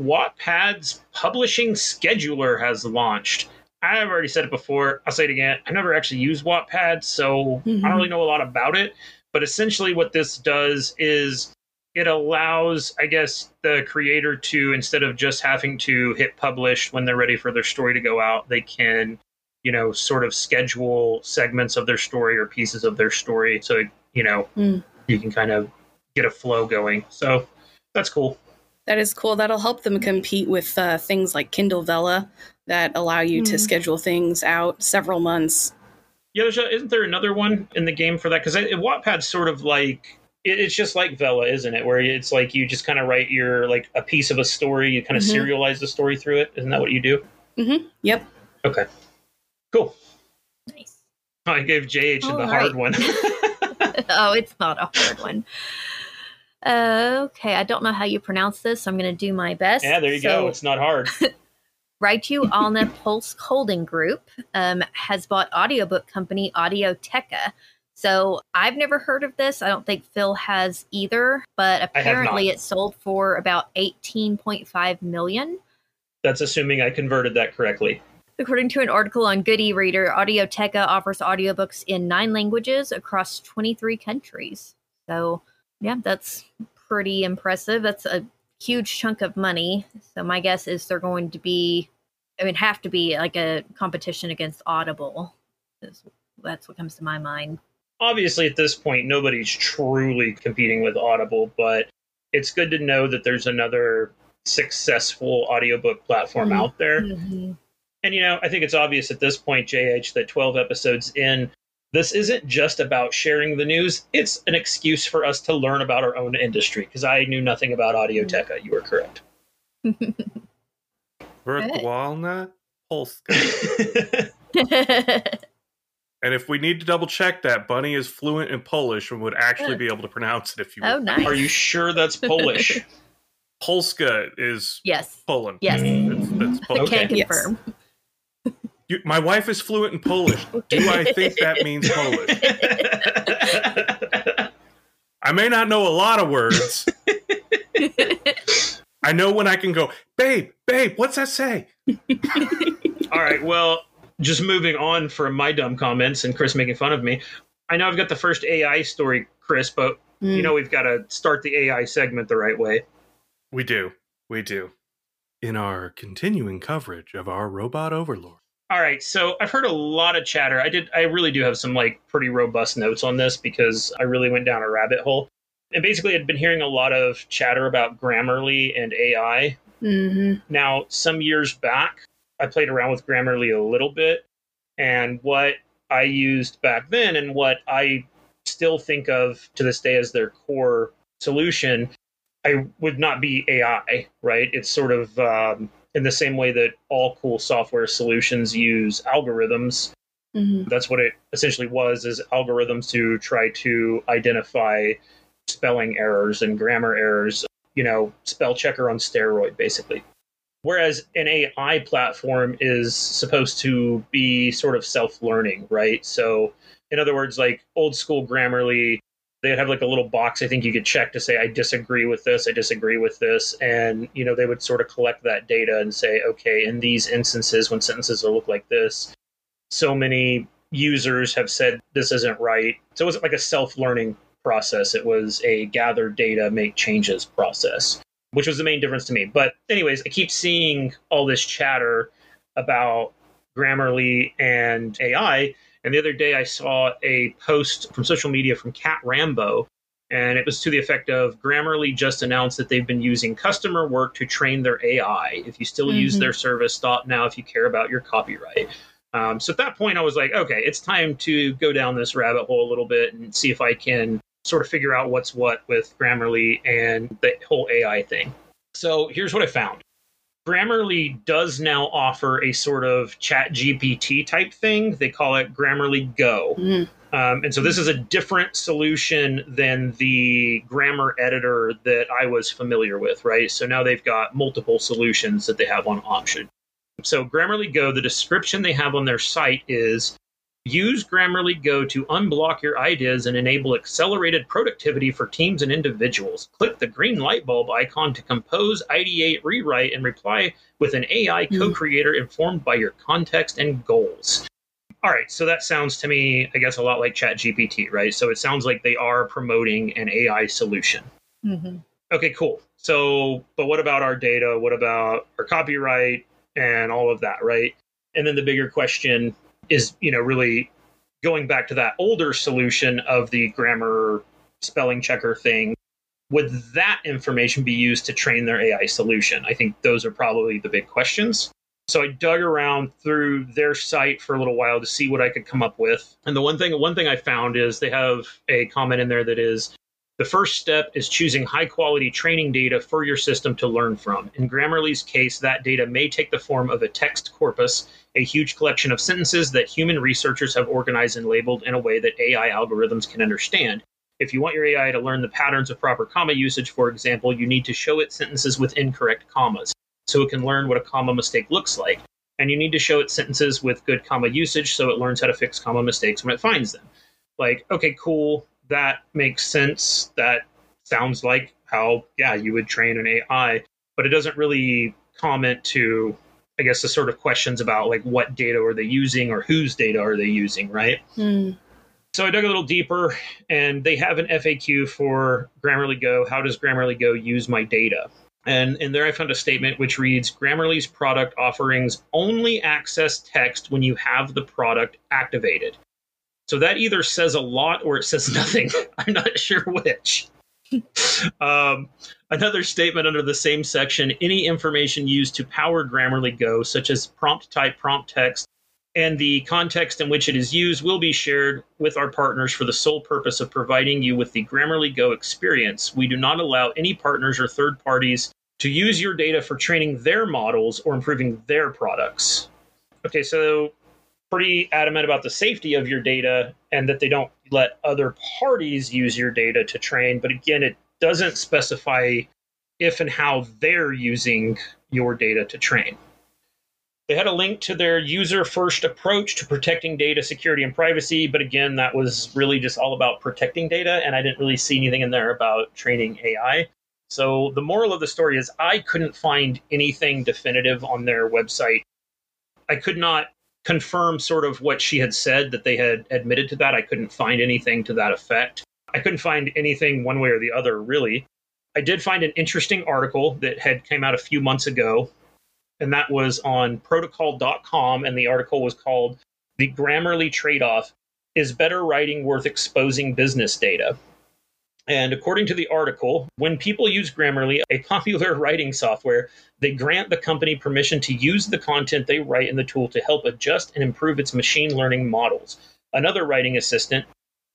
Wattpad's publishing scheduler has launched. I've already said it before. I'll say it again. I never actually used Wattpad, so I Mhm. don't really know a lot about it. But essentially, what this does is it allows, I guess, the creator to instead of just having to hit publish when they're ready for their story to go out, they can, you know, sort of schedule segments of their story or pieces of their story. So, you know, Mm. you can kind of get a flow going. So that's cool. That is cool. That'll help them compete with uh, things like Kindle Vella that allow you to Mhm. schedule things out several months. Yeah, there's a, isn't there another one in the game for that? Because Wattpad's sort of like it, it's just like Vella, isn't it? Where it's like you just kind of write your like a piece of a story, you kind of Mhm. serialize the story through it. Isn't that what you do? Mm-hmm. Yep. Okay, cool. Nice. I gave JH the All hard right. one. oh, it's not a hard one. Uh, okay, I don't know how you pronounce this. So I'm going to do my best. yeah, there you So- go. It's not hard. Raichu Alna Pulse Holding Group um, has bought audiobook company Audioteka. So I've never heard of this. I don't think Phill has either, but apparently it sold for about 18.5 million. That's assuming I converted that correctly. According to an article on Good E-Reader, Audioteka offers audiobooks in nine languages across 23 countries. So, yeah, that's pretty impressive. That's a huge chunk of money. So, my guess is they're going to be, I mean, have to be like a competition against Audible. That's what comes to my mind. Obviously, at this point, nobody's truly competing with Audible, but it's good to know that there's another successful audiobook platform Mhm. out there. Mm-hmm. And you know, I think it's obvious at this point, JH, that 12 episodes in, this isn't just about sharing the news. It's an excuse for us to learn about our own industry because I knew nothing about Audioteka. You were correct. Virtualna Polska. And if we need to double check that, Bunny is fluent in Polish and would actually be able to pronounce it if you oh, would. nice. Are you sure that's Polish? Polska is Yes. Poland. Yes. It's, it's I Polish. Okay. can Yes. Confirm. You, my wife is fluent in Polish. Do I think that means Polish? I may not know a lot of words. I know when I can go, babe, babe, what's that say? All right. Well, just moving on from my dumb comments and Chris making fun of me. I know I've got the first AI story, Chris, but you hmm. know we've got to start the AI segment the right way. We do. We do. In our continuing coverage of our robot overlord. All right, so I've heard a lot of chatter. I did I really do have some like pretty robust notes on this because I really went down a rabbit hole. And basically I'd been hearing a lot of chatter about Grammarly and AI. hmm Now, some years back, I played around with Grammarly a little bit, and what I used back then and what I still think of to this day as their core solution, I would not be AI, right? It's sort of um, in the same way that all cool software solutions use algorithms. hmm That's what it essentially was: is algorithms to try to identify spelling errors and grammar errors. You know, spell checker on steroid, basically. Whereas an AI platform is supposed to be sort of self learning, right? So, in other words, like old school Grammarly, they'd have like a little box I think you could check to say, I disagree with this, I disagree with this. And, you know, they would sort of collect that data and say, okay, in these instances, when sentences look like this, so many users have said this isn't right. So it wasn't like a self learning process, it was a gather data, make changes process which was the main difference to me. But, anyways, I keep seeing all this chatter about Grammarly and AI. And the other day I saw a post from social media from Cat Rambo, and it was to the effect of Grammarly just announced that they've been using customer work to train their AI. If you still use Mhm. their service, stop now if you care about your copyright. Um, so at that point, I was like, okay, it's time to go down this rabbit hole a little bit and see if I can sort of figure out what's what with Grammarly and the whole AI thing. So here's what I found. Grammarly does now offer a sort of ChatGPT type thing. They call it Grammarly Go. Mm. Um, and so this is a different solution than the grammar editor that I was familiar with, right? So now they've got multiple solutions that they have on option. So Grammarly Go, the description they have on their site is use Grammarly Go to unblock your ideas and enable accelerated productivity for teams and individuals. Click the green light bulb icon to compose, ideate, rewrite, and reply with an AI Hmm. co creator informed by your context and goals. All right, so that sounds to me, I guess, a lot like ChatGPT, right? So it sounds like they are promoting an AI solution. Mm-hmm. Okay, cool. So, but what about our data? What about our copyright and all of that, right? And then the bigger question is, you know, really going back to that older solution of the grammar spelling checker thing. Would that information be used to train their AI solution? I think those are probably the big questions. So I dug around through their site for a little while to see what I could come up with. And the one thing one thing I found is they have a comment in there that is the first step is choosing high quality training data for your system to learn from. In Grammarly's case, that data may take the form of a text corpus, a huge collection of sentences that human researchers have organized and labeled in a way that AI algorithms can understand. If you want your AI to learn the patterns of proper comma usage, for example, you need to show it sentences with incorrect commas so it can learn what a comma mistake looks like. And you need to show it sentences with good comma usage so it learns how to fix comma mistakes when it finds them. Like, okay, cool, that makes sense. That sounds like how, yeah, you would train an AI, but it doesn't really comment to, I guess, the sort of questions about like what data are they using or whose data are they using, right? Mm. So I dug a little deeper, and they have an FAQ for Grammarly Go. How does Grammarly Go use my data? And in there, I found a statement which reads Grammarly's product offerings only access text when you have the product activated. So that either says a lot or it says nothing. I'm not sure which. um, another statement under the same section any information used to power Grammarly Go, such as prompt type, prompt text, and the context in which it is used will be shared with our partners for the sole purpose of providing you with the Grammarly Go experience. We do not allow any partners or third parties to use your data for training their models or improving their products. Okay, so pretty adamant about the safety of your data and that they don't let other parties use your data to train. But again, it doesn't specify if and how they're using your data to train. They had a link to their user first approach to protecting data security and privacy, but again, that was really just all about protecting data, and I didn't really see anything in there about training AI. So the moral of the story is I couldn't find anything definitive on their website. I could not confirm sort of what she had said that they had admitted to that. I couldn't find anything to that effect. I couldn't find anything one way or the other really. I did find an interesting article that had came out a few months ago and that was on protocol.com. And the article was called The Grammarly Trade Off Is Better Writing Worth Exposing Business Data? And according to the article, when people use Grammarly, a popular writing software, they grant the company permission to use the content they write in the tool to help adjust and improve its machine learning models. Another writing assistant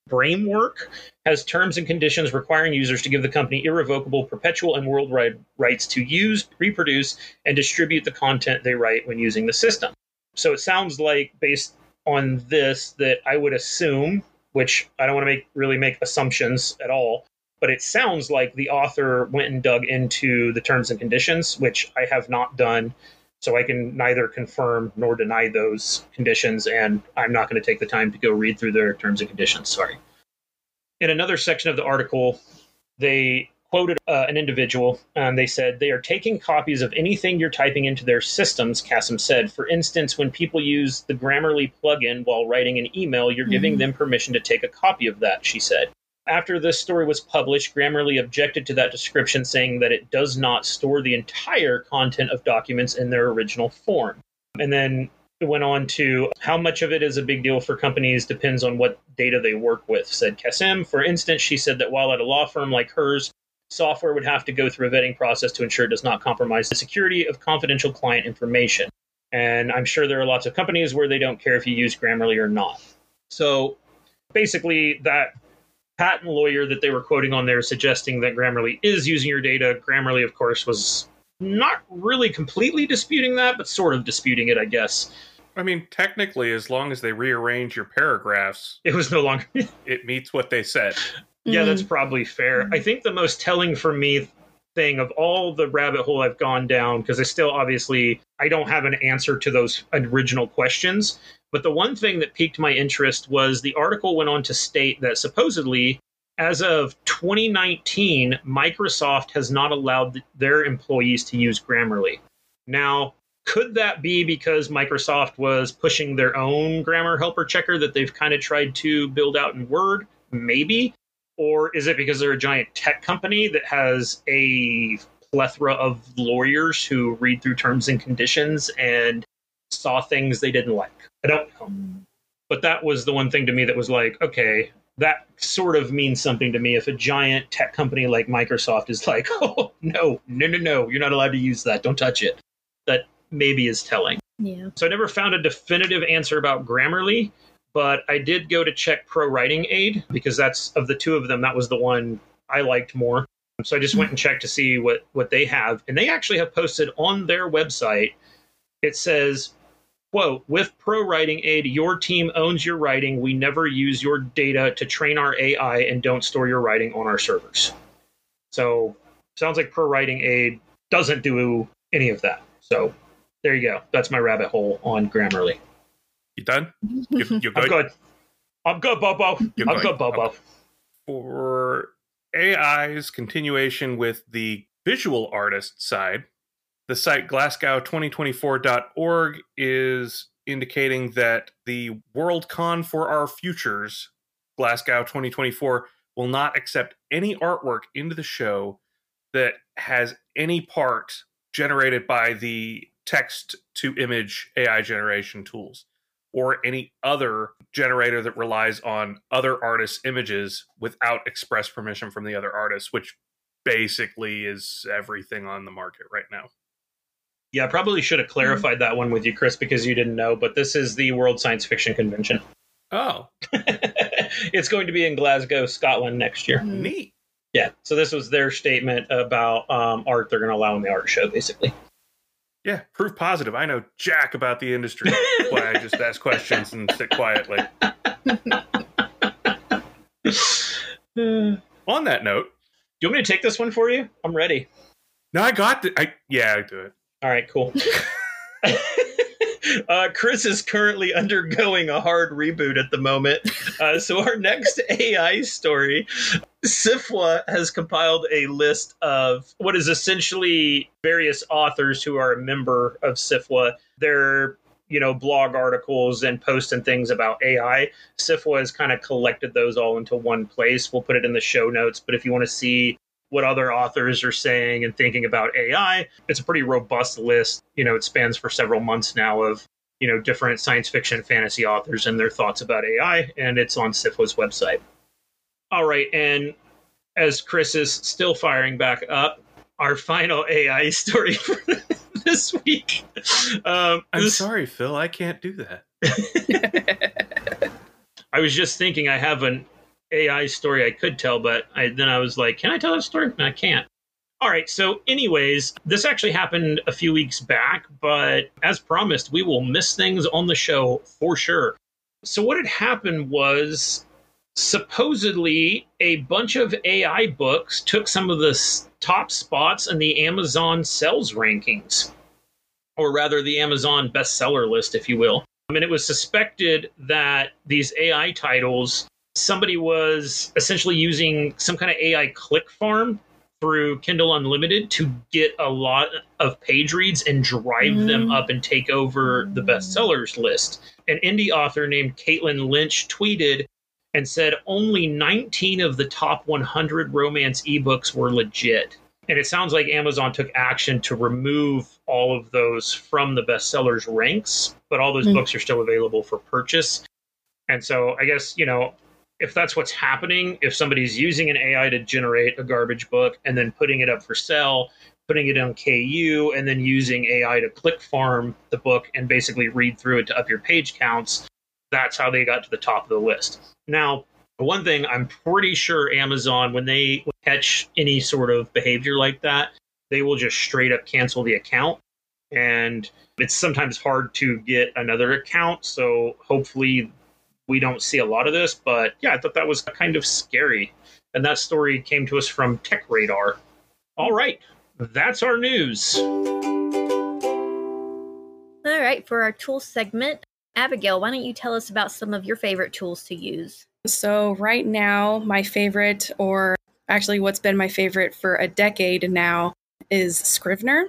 Brainwork has terms and conditions requiring users to give the company irrevocable, perpetual, and worldwide rights to use, reproduce, and distribute the content they write when using the system. So it sounds like, based on this, that I would assume, which I don't want to make really make assumptions at all, but it sounds like the author went and dug into the terms and conditions, which I have not done. So I can neither confirm nor deny those conditions, and I'm not going to take the time to go read through their terms and conditions. Sorry. In another section of the article, they quoted uh, an individual and they said they are taking copies of anything you're typing into their systems Kasim said for instance when people use the grammarly plugin while writing an email you're mm-hmm. giving them permission to take a copy of that she said after this story was published, Grammarly objected to that description, saying that it does not store the entire content of documents in their original form. And then it went on to how much of it is a big deal for companies depends on what data they work with, said Kasim. For instance, she said that while at a law firm like hers, software would have to go through a vetting process to ensure it does not compromise the security of confidential client information. And I'm sure there are lots of companies where they don't care if you use Grammarly or not. So basically, that patent lawyer that they were quoting on there suggesting that Grammarly is using your data. Grammarly, of course, was not really completely disputing that, but sort of disputing it, I guess. I mean, technically, as long as they rearrange your paragraphs, it was no longer. it meets what they said. Yeah, that's mm. probably fair. I mm. think the most telling for me thing of all the rabbit hole I've gone down, because I still obviously I don't have an answer to those original questions, but the one thing that piqued my interest was the article went on to state that supposedly, as of 2019, Microsoft has not allowed their employees to use Grammarly. Now, could that be because Microsoft was pushing their own grammar helper checker that they've kind of tried to build out in Word? Maybe. Or is it because they're a giant tech company that has a plethora of lawyers who read through terms and conditions and saw things they didn't like? I don't know. Hmm. But that was the one thing to me that was like, okay, that sort of means something to me. If a giant tech company like Microsoft is like, oh, no, no, no, no, you're not allowed to use that, don't touch it, that maybe is telling. Yeah. So I never found a definitive answer about Grammarly, but I did go to check Pro Writing Aid because that's of the two of them, that was the one I liked more. So I just went and checked to see what what they have, and they actually have posted on their website. It says Quote, with Pro Writing Aid, your team owns your writing. We never use your data to train our AI and don't store your writing on our servers. So, sounds like Pro Writing Aid doesn't do any of that. So, there you go. That's my rabbit hole on Grammarly. You done? You, you good? I'm good. I'm good, Bobo. You're I'm good, Bobo. Okay. For AI's continuation with the visual artist side, the site glasgow2024.org is indicating that the Worldcon for Our Futures, Glasgow 2024, will not accept any artwork into the show that has any part generated by the text to image AI generation tools. Or any other generator that relies on other artists' images without express permission from the other artists, which basically is everything on the market right now. Yeah, I probably should have clarified mm-hmm. that one with you, Chris, because you didn't know, but this is the World Science Fiction Convention. Oh. it's going to be in Glasgow, Scotland next year. Neat. Yeah, so this was their statement about um, art they're going to allow in the art show, basically. Yeah, proof positive. I know jack about the industry. why I just ask questions and sit quietly. On that note, do you want me to take this one for you? I'm ready. No, I got the. I yeah, I do it. All right, cool. Uh, Chris is currently undergoing a hard reboot at the moment. Uh, so, our next AI story SFWA has compiled a list of what is essentially various authors who are a member of SFWA. Their you know blog articles and posts and things about AI. SFWA has kind of collected those all into one place. We'll put it in the show notes. But if you want to see what other authors are saying and thinking about AI. It's a pretty robust list. You know, it spans for several months now of, you know, different science fiction fantasy authors and their thoughts about AI, and it's on SFWA's website. All right, and as Chris is still firing back up, our final AI story for this week. Um, I'm this... sorry, Phill, I can't do that. I was just thinking I have an AI story I could tell, but I, then I was like, can I tell that story? And I can't. All right. So, anyways, this actually happened a few weeks back, but as promised, we will miss things on the show for sure. So, what had happened was supposedly a bunch of AI books took some of the top spots in the Amazon sales rankings, or rather, the Amazon bestseller list, if you will. I mean, it was suspected that these AI titles somebody was essentially using some kind of AI click farm through Kindle Unlimited to get a lot of page reads and drive mm. them up and take over the bestsellers list. An indie author named Caitlyn Lynch tweeted and said only 19 of the top 100 romance ebooks were legit. And it sounds like Amazon took action to remove all of those from the bestsellers ranks, but all those mm. books are still available for purchase. And so I guess, you know, if that's what's happening, if somebody's using an AI to generate a garbage book and then putting it up for sale, putting it on KU, and then using AI to click farm the book and basically read through it to up your page counts, that's how they got to the top of the list. Now, one thing I'm pretty sure Amazon, when they catch any sort of behavior like that, they will just straight up cancel the account. And it's sometimes hard to get another account. So hopefully we don't see a lot of this, but yeah, I thought that was kind of scary. And that story came to us from Tech Radar. All right, that's our news. All right, for our tool segment, Abigail, why don't you tell us about some of your favorite tools to use? So, right now, my favorite, or actually what's been my favorite for a decade now, is Scrivener.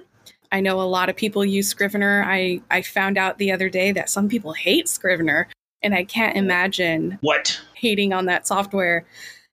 I know a lot of people use Scrivener. I, I found out the other day that some people hate Scrivener and I can't imagine what hating on that software.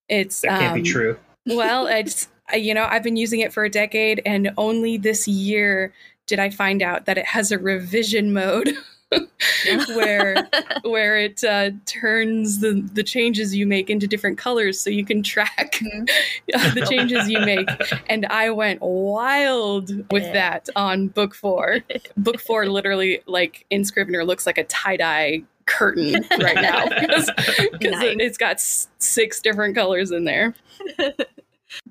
It's that can't um, be true. well, it's you know I've been using it for a decade, and only this year did I find out that it has a revision mode. where where it uh, turns the the changes you make into different colors so you can track mm-hmm. the changes you make and i went wild with that on book four book four literally like in scrivener looks like a tie-dye curtain right now because nice. it's got six different colors in there.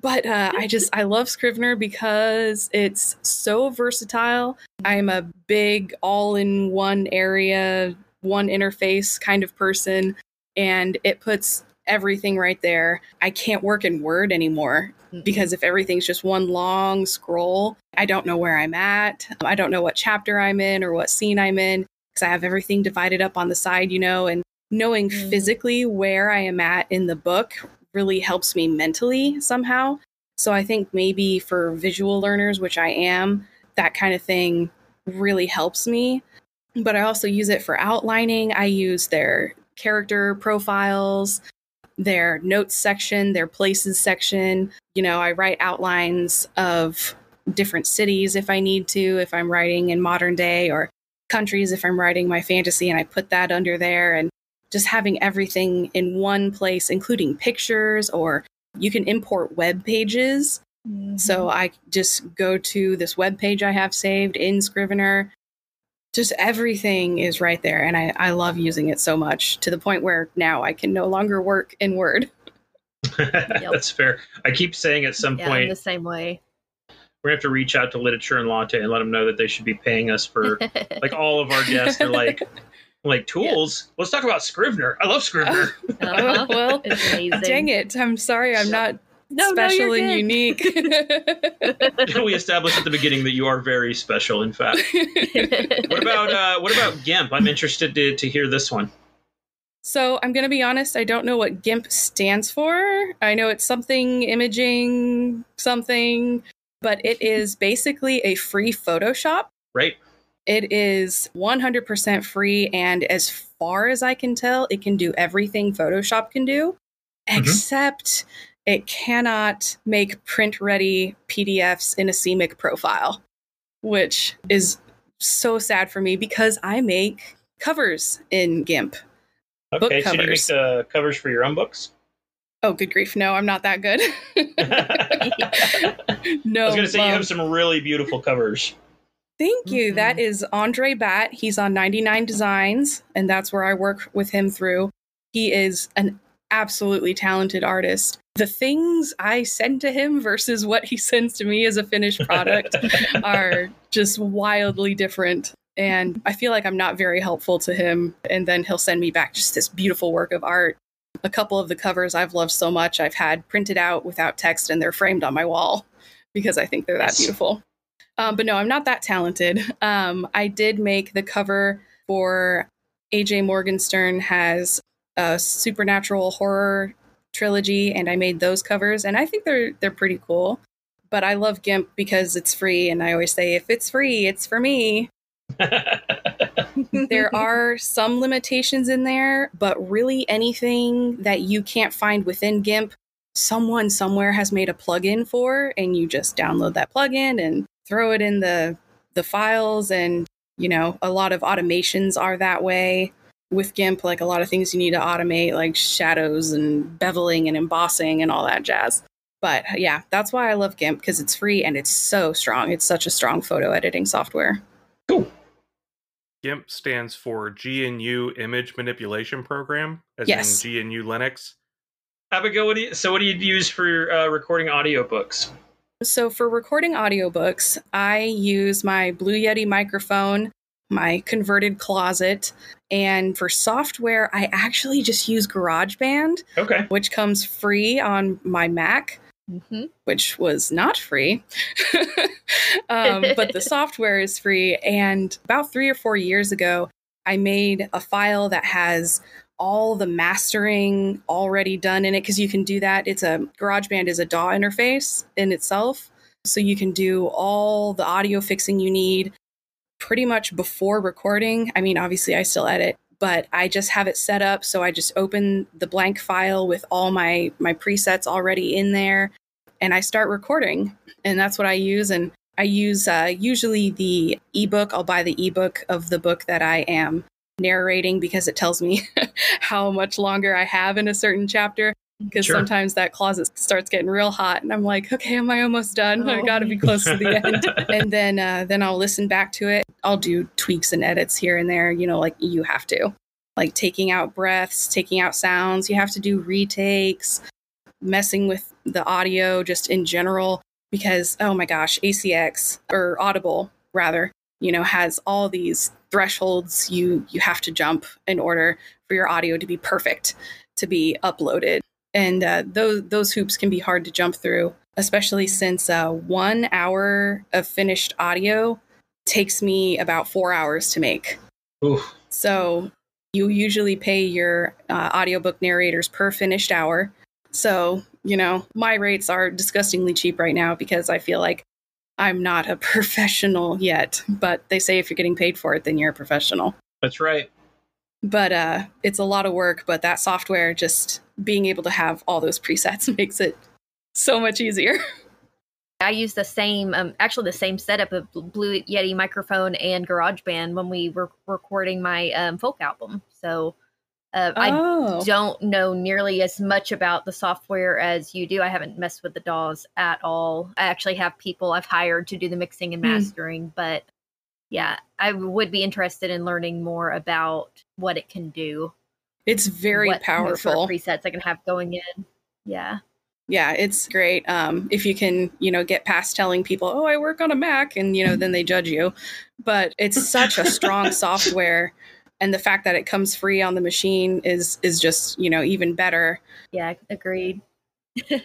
But uh, I just I love Scrivener because it's so versatile. I'm a big all-in-one area, one interface kind of person, and it puts everything right there. I can't work in Word anymore because if everything's just one long scroll, I don't know where I'm at. I don't know what chapter I'm in or what scene I'm in because I have everything divided up on the side, you know, and knowing mm. physically where I am at in the book really helps me mentally somehow. So I think maybe for visual learners, which I am, that kind of thing really helps me. But I also use it for outlining. I use their character profiles, their notes section, their places section. You know, I write outlines of different cities if I need to, if I'm writing in modern day, or countries if I'm writing my fantasy and I put that under there and just having everything in one place, including pictures or you can import web pages. Mm-hmm. So I just go to this web page I have saved in Scrivener. Just everything is right there. And I, I love using it so much to the point where now I can no longer work in Word. That's fair. I keep saying at some yeah, I'm point the same way. we're gonna have to reach out to Literature and Latte and let them know that they should be paying us for like all of our guests are like like tools. Let's talk about Scrivener. I love Scrivener. Uh-huh. well, amazing. dang it. I'm sorry I'm not No, no, special you're and good. unique. we established at the beginning that you are very special. In fact, what about uh, what about GIMP? I'm interested to, to hear this one. So I'm going to be honest, I don't know what GIMP stands for. I know it's something imaging, something, but it is basically a free Photoshop. Right? It is 100% free, and as far as I can tell, it can do everything Photoshop can do, except it cannot make print ready PDFs in a CMYK profile, which is so sad for me because I make covers in GIMP. Book Okay, so you make covers. the covers for your own books. Oh, good grief. No, I'm not that good. No. I was gonna say you um, have some really beautiful covers. Thank you. Mhm. That is Andre Bat. He's on 99 Designs, and that's where I work with him through. He is an absolutely talented artist. The things I send to him versus what he sends to me as a finished product are just wildly different. And I feel like I'm not very helpful to him. And then he'll send me back just this beautiful work of art. A couple of the covers I've loved so much, I've had printed out without text and they're framed on my wall because I think they're that beautiful. Um, but no, I'm not that talented. Um, I did make the cover for AJ Morgenstern has a supernatural horror trilogy, and I made those covers, and I think they're they're pretty cool. But I love GIMP because it's free, and I always say if it's free, it's for me. there are some limitations in there, but really anything that you can't find within GIMP, someone somewhere has made a plugin for, and you just download that plugin and throw it in the the files. And you know, a lot of automations are that way with GIMP. Like a lot of things you need to automate, like shadows and beveling and embossing and all that jazz. But yeah, that's why I love GIMP because it's free and it's so strong. It's such a strong photo editing software. Cool GIMP stands for GNU Image Manipulation Program, as Yes. in GNU Linux. Abigail, what do you, so what do you use for uh, recording audiobooks? So for recording audiobooks, I use my Blue Yeti microphone, my converted closet, and for software, I actually just use GarageBand, Okay. which comes free on my Mac, Mhm. which was not free. um, but the software is free. And about three or four years ago, I made a file that has all the mastering already done in it because you can do that. It's a GarageBand is a DAW interface in itself. So you can do all the audio fixing you need pretty much before recording. I mean, obviously, I still edit, but I just have it set up. So I just open the blank file with all my my presets already in there, and I start recording. And that's what I use. And I use uh, usually the ebook. I'll buy the ebook of the book that I am narrating because it tells me how much longer I have in a certain chapter. Because Sure. sometimes that closet starts getting real hot, and I'm like, okay, am I almost done? I Oh. got to be close to the end. and then uh, then I'll listen back to it. I'll do tweaks and edits here and there. You know, like you have to, like taking out breaths, taking out sounds. You have to do retakes, messing with the audio just in general. Because oh my gosh, ACX or Audible rather, you know, has all these thresholds you you have to jump in order for your audio to be perfect to be uploaded. And uh, those those hoops can be hard to jump through, especially since uh, one hour of finished audio takes me about four hours to make. Ooh. So you usually pay your uh, audiobook narrators per finished hour. So, you know, my rates are disgustingly cheap right now because I feel like I'm not a professional yet. But they say if you're getting paid for it, then you're a professional. That's right. But uh, it's a lot of work. But that software, just being able to have all those presets makes it so much easier. I use the same, um, actually the same setup of Blue Yeti microphone and GarageBand when we were recording my um, folk album. So uh, Oh. I don't know nearly as much about the software as you do. I haven't messed with the DAWs at all. I actually have people I've hired to do the mixing and Hmm. mastering, but yeah, I would be interested in learning more about what it can do. It's very what, what powerful. presets I can have going in. Yeah. yeah, it's great. Um, if you can, you know, get past telling people, "Oh, I work on a Mac," and you know, then they judge you. But it's such a strong software, and the fact that it comes free on the machine is is just you know even better. Yeah, agreed. yeah,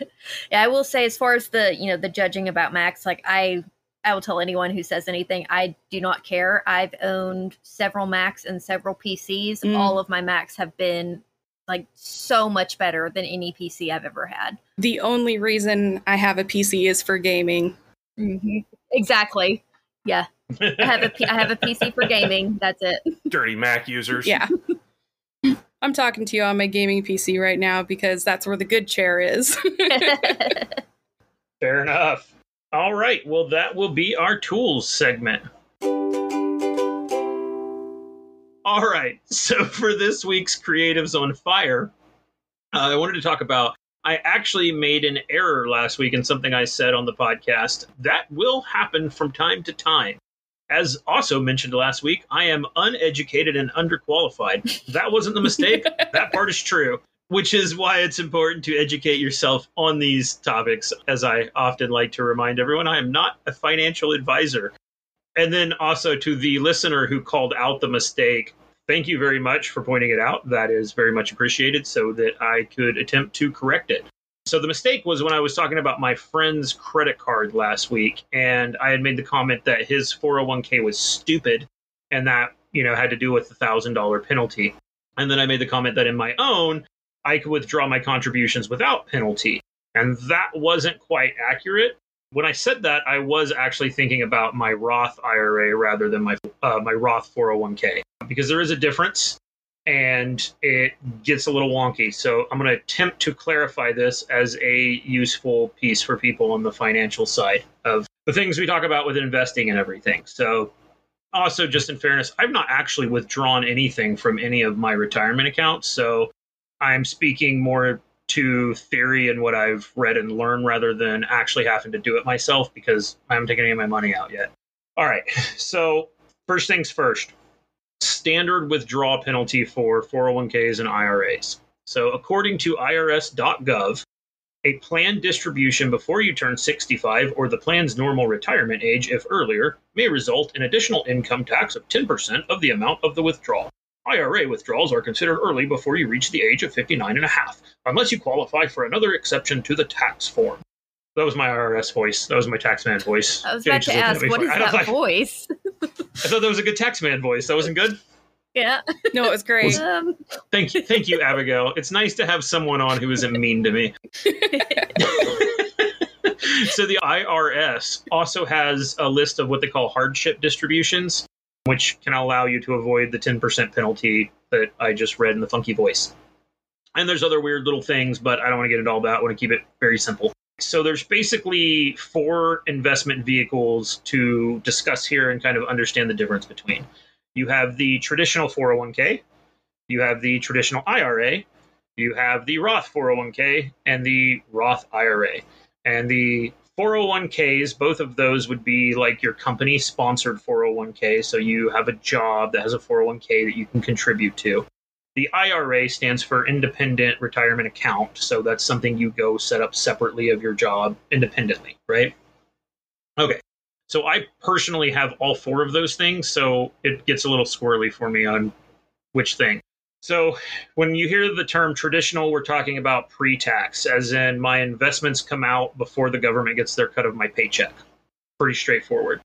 I will say as far as the, you know, the judging about Macs, like I I will tell anyone who says anything, I do not care. I've owned several Macs and several PCs. Mm. All of my Macs have been like so much better than any PC I've ever had. The only reason I have a PC is for gaming. Mm-hmm. Exactly. Yeah. I have a P- I have a PC for gaming. That's it. Dirty Mac users. Yeah. I'm talking to you on my gaming PC right now because that's where the good chair is. Fair enough. All right. Well, that will be our tools segment. All right. So for this week's Creatives on Fire, uh, I wanted to talk about. I actually made an error last week in something I said on the podcast. That will happen from time to time. As also mentioned last week, I am uneducated and underqualified. That wasn't the mistake. that part is true which is why it's important to educate yourself on these topics. As I often like to remind everyone, I am not a financial advisor. And then also to the listener who called out the mistake, thank you very much for pointing it out. That is very much appreciated so that I could attempt to correct it. So the mistake was when I was talking about my friend's credit card last week, and I had made the comment that his 401k was stupid, and that, you know, had to do with the $1,000 penalty. And then I made the comment that in my own, I could withdraw my contributions without penalty. And that wasn't quite accurate. When I said that, I was actually thinking about my Roth IRA rather than my uh, my Roth 401k because there is a difference and it gets a little wonky. So I'm going to attempt to clarify this as a useful piece for people on the financial side of the things we talk about with investing and everything. So also just in fairness, I've not actually withdrawn anything from any of my retirement accounts. So I'm speaking more to theory and what I've read and learned rather than actually having to do it myself because I haven't taken any of my money out yet. All right. So, first things first standard withdrawal penalty for 401ks and IRAs. So, according to IRS.gov, a planned distribution before you turn 65 or the plan's normal retirement age, if earlier, may result in additional income tax of 10% of the amount of the withdrawal. IRA withdrawals are considered early before you reach the age of 59 and a half, unless you qualify for another exception to the tax form. That was my IRS voice. That was my taxman voice. I was about James to is looking at ask, me what for- is I that like- voice? I thought that was a good taxman voice. That wasn't good. yeah. no, it was great. Um, Thank you, thank you, Abigail. It's nice to have someone on who isn't mean to me. so the IRS also has a list of what they call hardship distributions, which can allow you to avoid the 10% penalty that I just read in the funky voice. And there's other weird little things, but I don't want to get into all that. I want to keep it very simple. So there's basically four investment vehicles to discuss here and kind of understand the difference between. You have the traditional 401k, you have the traditional IRA, you have the Roth 401k, and the Roth IRA. And the 401ks, both of those would be like your company sponsored 401k. So you have a job that has a 401k that you can contribute to. The IRA stands for Independent Retirement Account. So that's something you go set up separately of your job independently, right? Okay. So I personally have all four of those things. So it gets a little squirrely for me on which thing. So when you hear the term traditional, we're talking about pre tax, as in my investments come out before the government gets their cut of my paycheck. Pretty straightforward.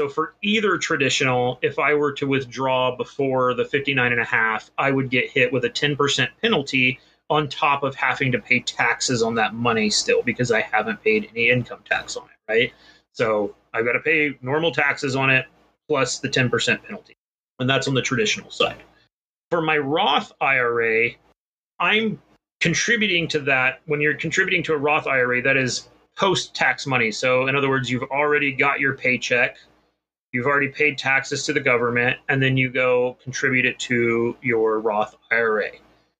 So for either traditional, if I were to withdraw before the 59 and a half, I would get hit with a 10% penalty on top of having to pay taxes on that money still because I haven't paid any income tax on it, right? So I've got to pay normal taxes on it plus the 10% penalty. And that's on the traditional side. For my Roth IRA, I'm contributing to that. When you're contributing to a Roth IRA, that is post tax money. So, in other words, you've already got your paycheck, you've already paid taxes to the government, and then you go contribute it to your Roth IRA.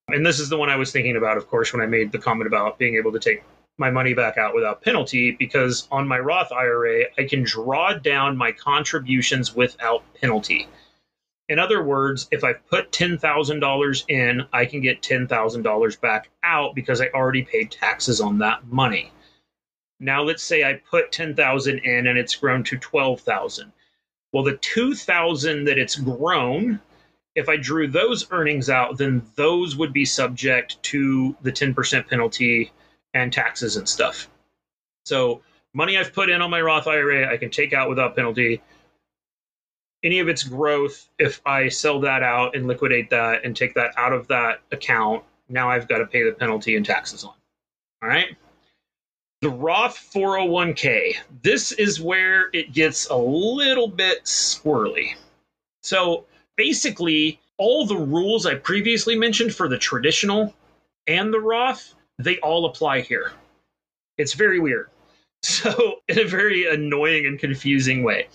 And this is the one I was thinking about, of course, when I made the comment about being able to take my money back out without penalty, because on my Roth IRA, I can draw down my contributions without penalty. In other words, if I put $10,000 in, I can get $10,000 back out because I already paid taxes on that money. Now let's say I put 10,000 in and it's grown to 12,000. Well, the 2,000 that it's grown, if I drew those earnings out, then those would be subject to the 10% penalty and taxes and stuff. So, money I've put in on my Roth IRA, I can take out without penalty any of its growth, if I sell that out and liquidate that and take that out of that account, now I've got to pay the penalty and taxes on. All right. The Roth 401k. This is where it gets a little bit squirrely. So basically, all the rules I previously mentioned for the traditional and the Roth, they all apply here. It's very weird. So, in a very annoying and confusing way.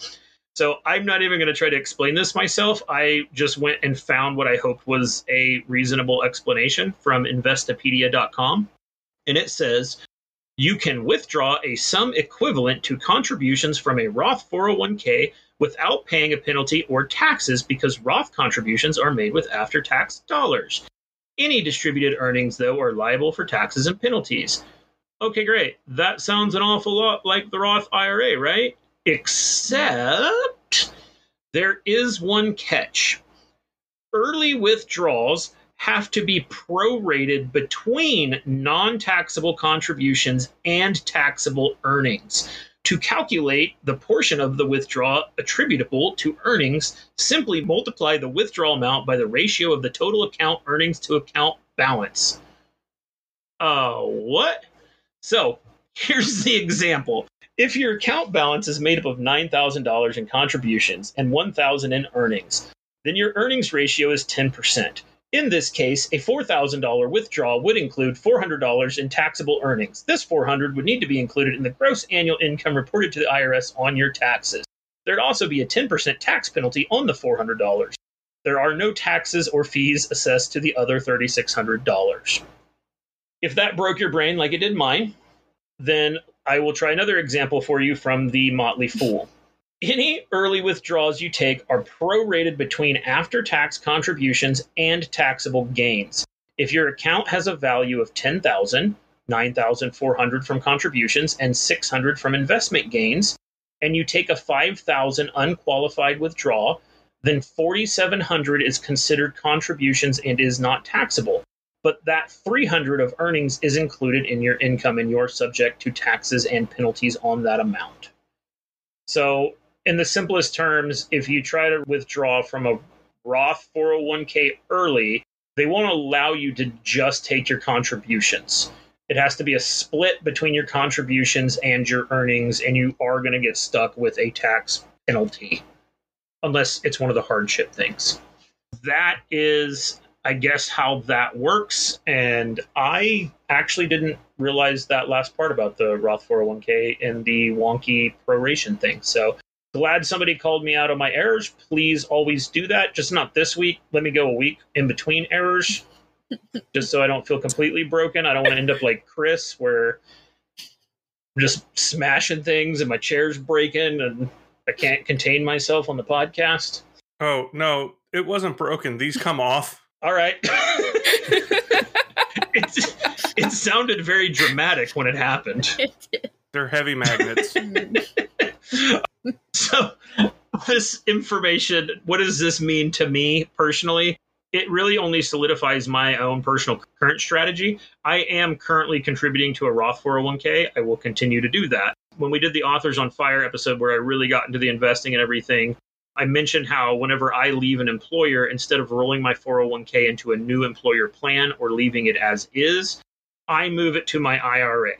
So I'm not even going to try to explain this myself. I just went and found what I hoped was a reasonable explanation from Investopedia.com. And it says you can withdraw a sum equivalent to contributions from a Roth 401k without paying a penalty or taxes because Roth contributions are made with after tax dollars. Any distributed earnings, though, are liable for taxes and penalties. Okay, great. That sounds an awful lot like the Roth IRA, right? except there is one catch. Early withdrawals have to be prorated between non taxable contributions and taxable earnings. To calculate the portion of the withdrawal attributable to earnings, simply multiply the withdrawal amount by the ratio of the total account earnings to account balance. Uh, what? So here's the example. If your account balance is made up of $9,000 in contributions and 1,000 in earnings, then your earnings ratio is 10%. In this case, a $4,000 withdrawal would include $400 in taxable earnings. This $400 would need to be included in the gross annual income reported to the IRS on your taxes. There'd also be a 10% tax penalty on the $400. There are no taxes or fees assessed to the other $3,600. If that broke your brain like it did mine, then I will try another example for you from the Motley Fool. Any early withdrawals you take are prorated between after tax contributions and taxable gains. If your account has a value of 10,000, 9,400 from contributions and 600 from investment gains, and you take a 5,000 unqualified withdrawal, then 4,700 is considered contributions and is not taxable but that 300 of earnings is included in your income and you're subject to taxes and penalties on that amount. So, in the simplest terms, if you try to withdraw from a Roth 401k early, they won't allow you to just take your contributions. It has to be a split between your contributions and your earnings, and you are going to get stuck with a tax penalty unless it's one of the hardship things. That is I guess, how that works. And I actually didn't realize that last part about the Roth 401k and the wonky proration thing. So glad somebody called me out on my errors. Please always do that. Just not this week. Let me go a week in between errors, just so I don't feel completely broken. I don't want to end up like Chris, where I'm just smashing things and my chair's breaking and I can't contain myself on the podcast. Oh, no, it wasn't broken. These come off all right. it, it sounded very dramatic when it happened. They're heavy magnets. so, this information, what does this mean to me personally? It really only solidifies my own personal current strategy. I am currently contributing to a Roth 401k. I will continue to do that. When we did the Authors on Fire episode, where I really got into the investing and everything, I mentioned how whenever I leave an employer, instead of rolling my 401k into a new employer plan or leaving it as is, I move it to my IRA.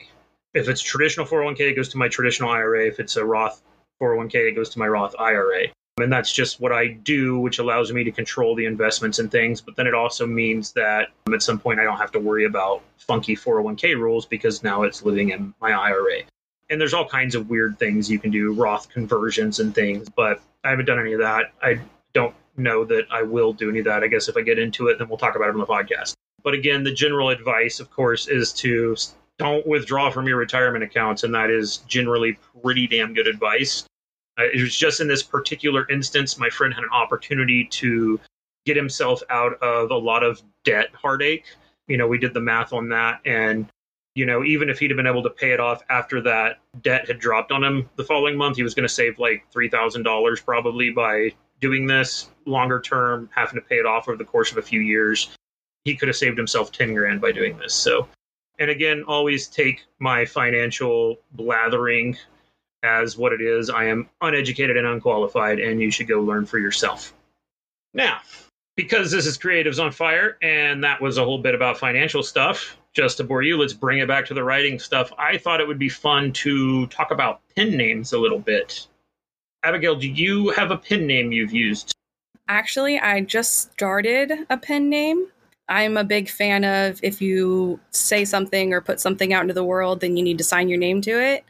If it's traditional 401k, it goes to my traditional IRA. If it's a Roth 401k, it goes to my Roth IRA. And that's just what I do, which allows me to control the investments and things. But then it also means that at some point I don't have to worry about funky 401k rules because now it's living in my IRA. And there's all kinds of weird things you can do, Roth conversions and things, but I haven't done any of that. I don't know that I will do any of that. I guess if I get into it, then we'll talk about it on the podcast. But again, the general advice, of course, is to don't withdraw from your retirement accounts, and that is generally pretty damn good advice. Uh, it was just in this particular instance, my friend had an opportunity to get himself out of a lot of debt heartache. You know, we did the math on that, and you know, even if he'd have been able to pay it off after that debt had dropped on him the following month, he was going to save like three thousand dollars probably by doing this longer term, having to pay it off over the course of a few years. He could have saved himself ten grand by doing this. So, and again, always take my financial blathering as what it is. I am uneducated and unqualified, and you should go learn for yourself. Now, because this is Creatives on Fire, and that was a whole bit about financial stuff, just to bore you, let's bring it back to the writing stuff. I thought it would be fun to talk about pen names a little bit. Abigail, do you have a pen name you've used? Actually, I just started a pen name. I'm a big fan of if you say something or put something out into the world, then you need to sign your name to it.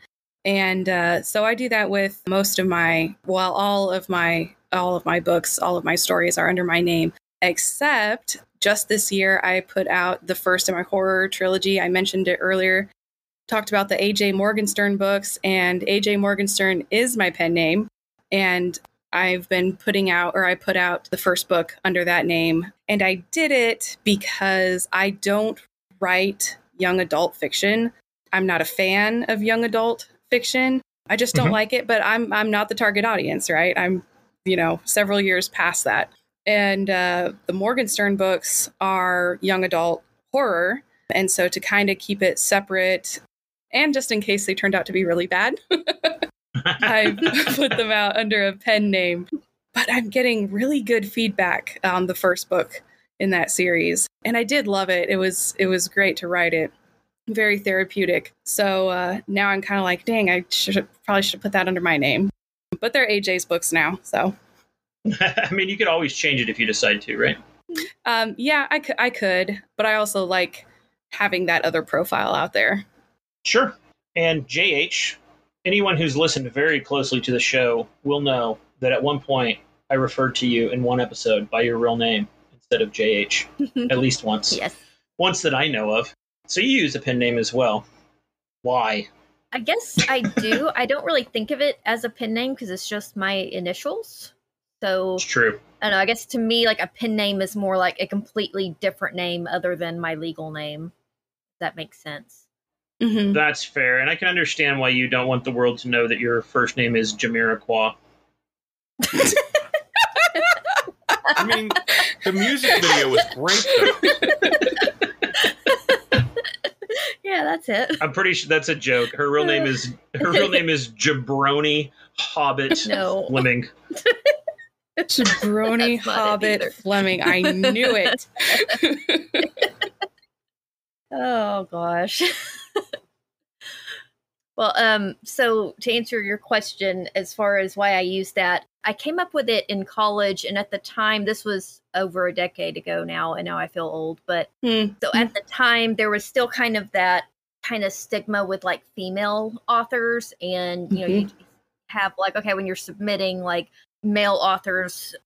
And uh, so I do that with most of my, well, all of my, all of my books, all of my stories are under my name, except just this year I put out the first of my horror trilogy. I mentioned it earlier. Talked about the AJ Morgenstern books, and AJ Morgenstern is my pen name. And I've been putting out, or I put out the first book under that name. And I did it because I don't write young adult fiction. I'm not a fan of young adult fiction. I just don't mm-hmm. like it, but I'm I'm not the target audience, right? I'm, you know, several years past that. And uh, the Morgenstern books are young adult horror. And so to kind of keep it separate, and just in case they turned out to be really bad, I put them out under a pen name. But I'm getting really good feedback on the first book in that series, and I did love it. It was it was great to write it very therapeutic. So uh, now I'm kind of like, dang, I should probably should put that under my name. But they're AJ's books now, so. I mean, you could always change it if you decide to, right? Um, yeah, I could, I could, but I also like having that other profile out there. Sure. And JH, anyone who's listened very closely to the show will know that at one point I referred to you in one episode by your real name instead of JH, at least once. Yes. Once that I know of. So you use a pen name as well. Why? I guess I do. I don't really think of it as a pen name because it's just my initials. So it's true. I know. I guess to me, like a pen name is more like a completely different name other than my legal name. that makes sense. Mm-hmm. That's fair, and I can understand why you don't want the world to know that your first name is Jamiroquai. I mean, the music video was great. Though. Yeah, that's it. I'm pretty sure that's a joke. Her real name is her real name is Jabroni Hobbit no. Fleming. Jabroni Hobbit Fleming. I knew it. oh gosh. Well, um, so to answer your question as far as why I use that, I came up with it in college, and at the time, this was over a decade ago now, and now I feel old. But mm. so at the time, there was still kind of that kind of stigma with like female authors, and you know, mm-hmm. you have like okay, when you're submitting like male authors,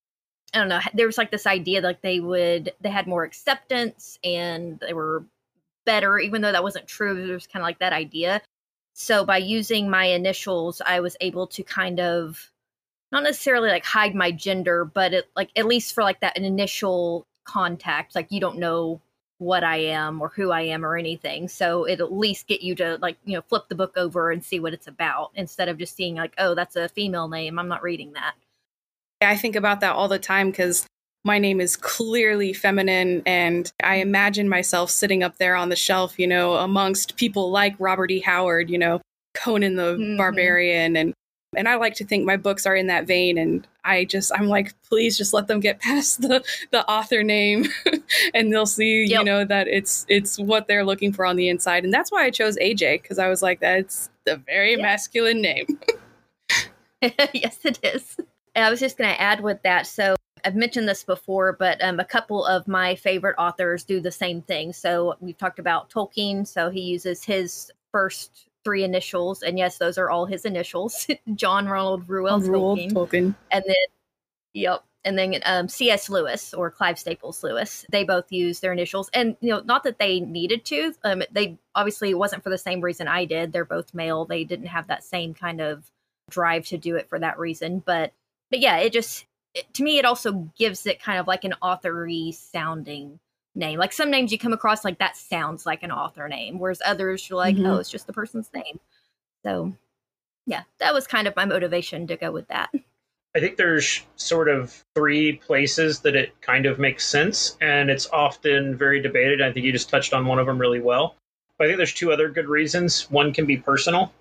I don't know, there was like this idea like they would they had more acceptance and they were better, even though that wasn't true. There was kind of like that idea. So by using my initials, I was able to kind of not necessarily like hide my gender, but it, like at least for like that initial contact, like you don't know what I am or who I am or anything. So it at least get you to like, you know, flip the book over and see what it's about instead of just seeing like, oh, that's a female name. I'm not reading that. I think about that all the time because my name is clearly feminine and I imagine myself sitting up there on the shelf, you know, amongst people like Robert E. Howard, you know, Conan the mm-hmm. Barbarian and and I like to think my books are in that vein. And I just, I'm like, please just let them get past the, the author name and they'll see, yep. you know, that it's, it's what they're looking for on the inside. And that's why I chose AJ because I was like, that's the very yeah. masculine name. yes, it is. And I was just going to add with that. So I've mentioned this before, but um, a couple of my favorite authors do the same thing. So we've talked about Tolkien. So he uses his first three initials, and yes, those are all his initials. John Ronald Reuel Tolkien. Tolkien. And then, yep. And then um, C.S. Lewis or Clive Staples Lewis, they both use their initials. And, you know, not that they needed to. Um, they obviously, it wasn't for the same reason I did. They're both male. They didn't have that same kind of drive to do it for that reason. But, but yeah, it just, it, to me, it also gives it kind of like an authory sounding name. Like some names you come across, like that sounds like an author name, whereas others you're like, Mhm. oh, it's just the person's name. So, yeah, that was kind of my motivation to go with that. I think there's sort of three places that it kind of makes sense, and it's often very debated. I think you just touched on one of them really well. But I think there's two other good reasons. One can be personal,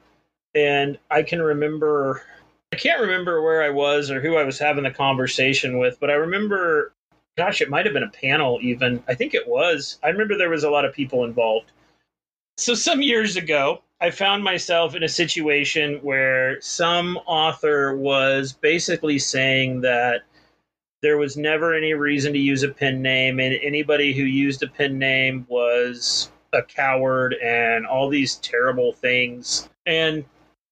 and I can remember, I can't remember where I was or who I was having the conversation with, but I remember, gosh, it might have been a panel even. I think it was. I remember there was a lot of people involved. So some years ago, I found myself in a situation where some author was basically saying that there was never any reason to use a pen name, and anybody who used a pen name was a coward and all these terrible things. And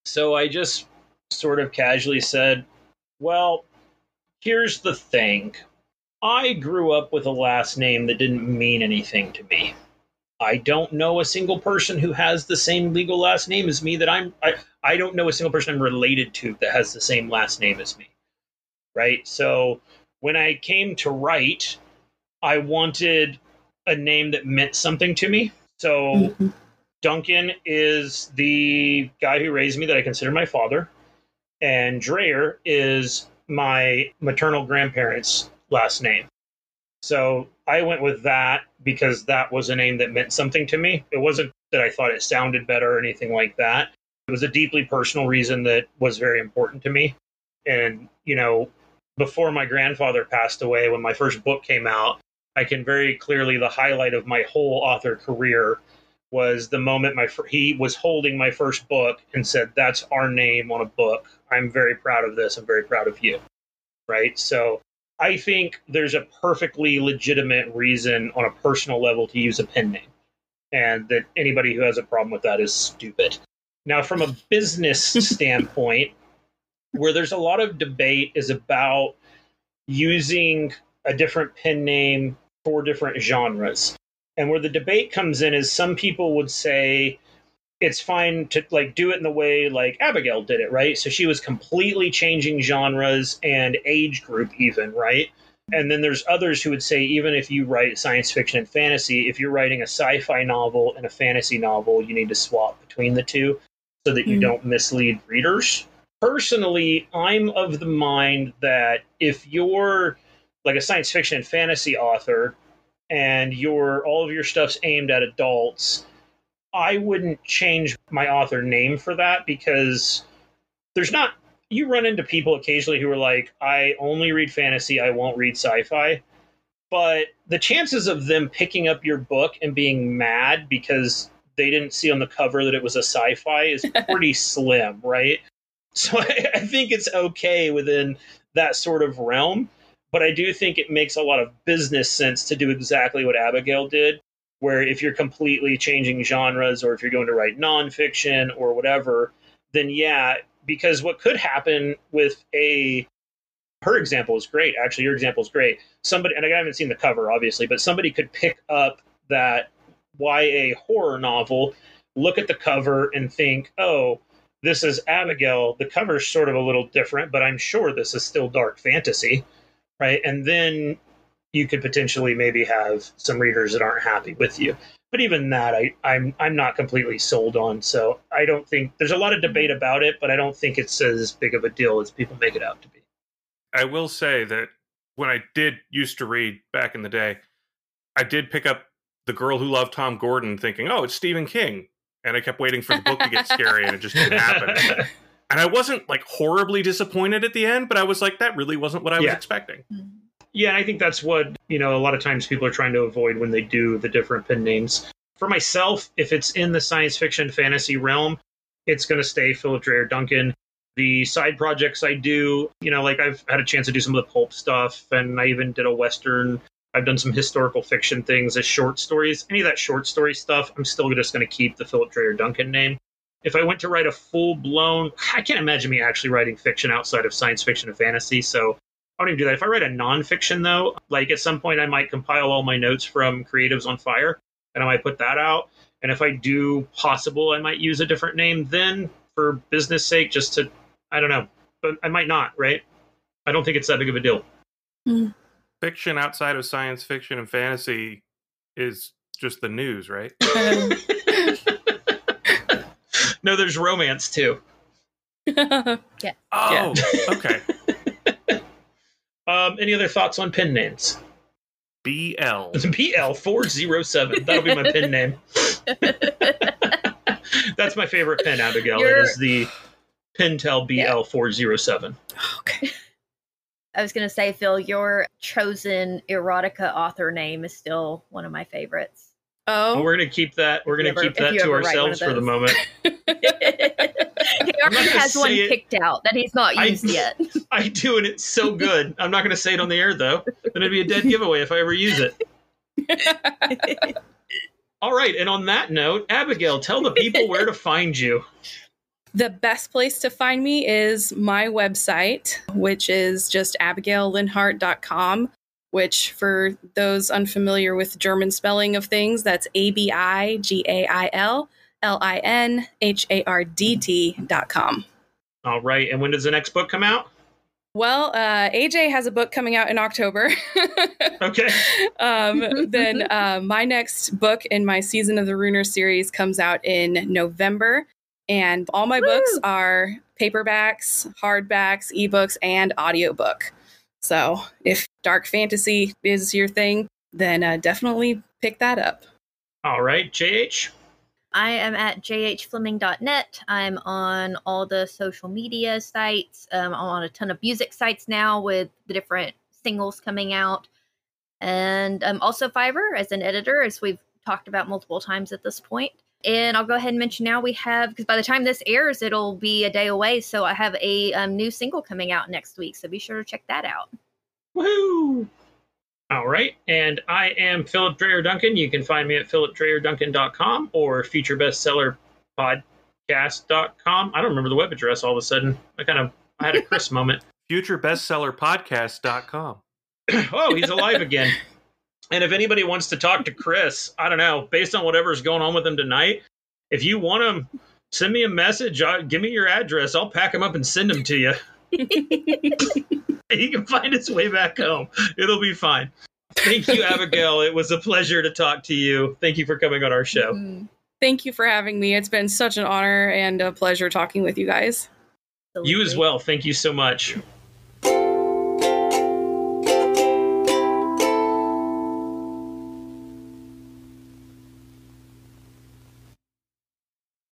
so I just sort of casually said, Well, here's the thing. I grew up with a last name that didn't mean anything to me. I don't know a single person who has the same legal last name as me that I'm I, I don't know a single person I'm related to that has the same last name as me. Right? So when I came to write, I wanted a name that meant something to me. So Mhm. Duncan is the guy who raised me that I consider my father, and Dreyer is my maternal grandparents' last name. So I went with that because that was a name that meant something to me. It wasn't that I thought it sounded better or anything like that. It was a deeply personal reason that was very important to me. And, you know, before my grandfather passed away, when my first book came out, I can very clearly, the highlight of my whole author career was the moment my fir- he was holding my first book and said, "That's our name on a book. I'm very proud of this. I'm very proud of you." Right? So, I think there's a perfectly legitimate reason on a personal level to use a pen name, and that anybody who has a problem with that is stupid. Now, from a business standpoint, where there's a lot of debate is about using a different pen name for different genres. And where the debate comes in is some people would say it's fine to like do it in the way like Abigail did it, right? So she was completely changing genres and age group even, right? And then there's others who would say even if you write science fiction and fantasy, if you're writing a sci-fi novel and a fantasy novel, you need to swap between the two so that you Mm. don't mislead readers. Personally, I'm of the mind that if you're like a science fiction and fantasy author and your all of your stuff's aimed at adults, I wouldn't change my author name for that because there's not you run into people occasionally who are like, I only read fantasy, I won't read sci-fi. But the chances of them picking up your book and being mad because they didn't see on the cover that it was a sci-fi is pretty slim, right? So I, I think it's okay within that sort of realm. But I do think it makes a lot of business sense to do exactly what Abigail did, where if you're completely changing genres or if you're going to write nonfiction or whatever, then yeah, because what could happen with a her example is great. Actually, your example is great. Somebody, and I haven't seen the cover, obviously, but somebody could pick up that YA horror novel, look at the cover, and think, oh, this is Abigail. The cover's sort of a little different, but I'm sure this is still dark fantasy, right? And then you could potentially maybe have some readers that aren't happy with you. But even that, I, I'm I'm not completely sold on. So I don't think there's a lot of debate about it, but I don't think it's as big of a deal as people make it out to be. I will say that when I did used to read back in the day, I did pick up The Girl Who Loved Tom Gordon thinking, oh, it's Stephen King. And I kept waiting for the book to get scary and it just didn't happen. And I wasn't like horribly disappointed at the end, but I was like, that really wasn't what I was expecting. Yeah, and I think that's what, you know, a lot of times people are trying to avoid when they do the different pen names. For myself, if it's in the science fiction fantasy realm, it's going to stay Philip Dreyer Duncan. The side projects I do, you know, like I've had a chance to do some of the pulp stuff, and I even did a Western. I've done some historical fiction things as short stories. Any of that short story stuff, I'm still just going to keep the Philip Dreyer Duncan name. If I went to write a full blown, I can't imagine me actually writing fiction outside of science fiction and fantasy. So I don't even do that. If I write a nonfiction, though, like at some point I might compile all my notes from Creatives on Fire and I might put that out. And if I do possible, I might use a different name then for business sake, just to, I don't know, but I might not, right? I don't think it's that big of a deal. Hmm. Fiction outside of science fiction and fantasy is just the news, right? No, there's romance too. Yeah. Oh, okay. Um, any other thoughts on pen names? BL. BL407. That'll be my pen name. That's my favorite pen, Abigail. It You're- is the Pentel BL407. okay. I was going to say, Phill, your chosen erotica author name is still one of my favorites. Well, Oh, we're gonna keep that. We're gonna ever- keep that to ever write one ourselves for the moment. he not already has one say it. picked out that he's not I- used yet. I do, and it's so good. I'm not gonna say it on the air though. Then it'd be a dead giveaway if I ever use it. All right, and on that note, Abigail, tell the people where to find you. The best place to find me is my website, which is just abigaillinhardt.com, which for those unfamiliar with German spelling of things, that's A B I G A I L L I N H A R D T dot com. All right, and when does the next book come out? Well, uh, AJ has a book coming out in October. Okay. um, then uh, my next book in my Season of the Runner series comes out in November. And all my books are paperbacks, hardbacks, ebooks, and audiobook. So if dark fantasy is your thing, then uh, definitely pick that up. All right, JH. I am at jhfleming.net. I'm on all the social media sites. Um, I'm on a ton of music sites now with the different singles coming out. And um, also Fiverr as an editor, as we've talked about multiple times at this point. And I'll go ahead and mention now we have, because by the time this airs, it'll be a day away. So I have a um, new single coming out next week. So be sure to check that out. Woohoo! All right, and I am Philip Dreyer Duncan. You can find me at philipdreyerduncan.com or featurebestsellerpodcast.com. I don't remember the web address all of a sudden. I kind of I had a Chris moment. FutureBestsellerPodcast.com. oh, he's alive again. And if anybody wants to talk to Chris, I don't know, based on whatever's going on with him tonight, if you want him, send me a message. Uh, give me your address. I'll pack him up and send him to you. he can find his way back home. It'll be fine. Thank you, Abigail. It was a pleasure to talk to you. Thank you for coming on our show. Mhm. Thank you for having me. It's been such an honor and a pleasure talking with you guys. You as well. Thank you so much.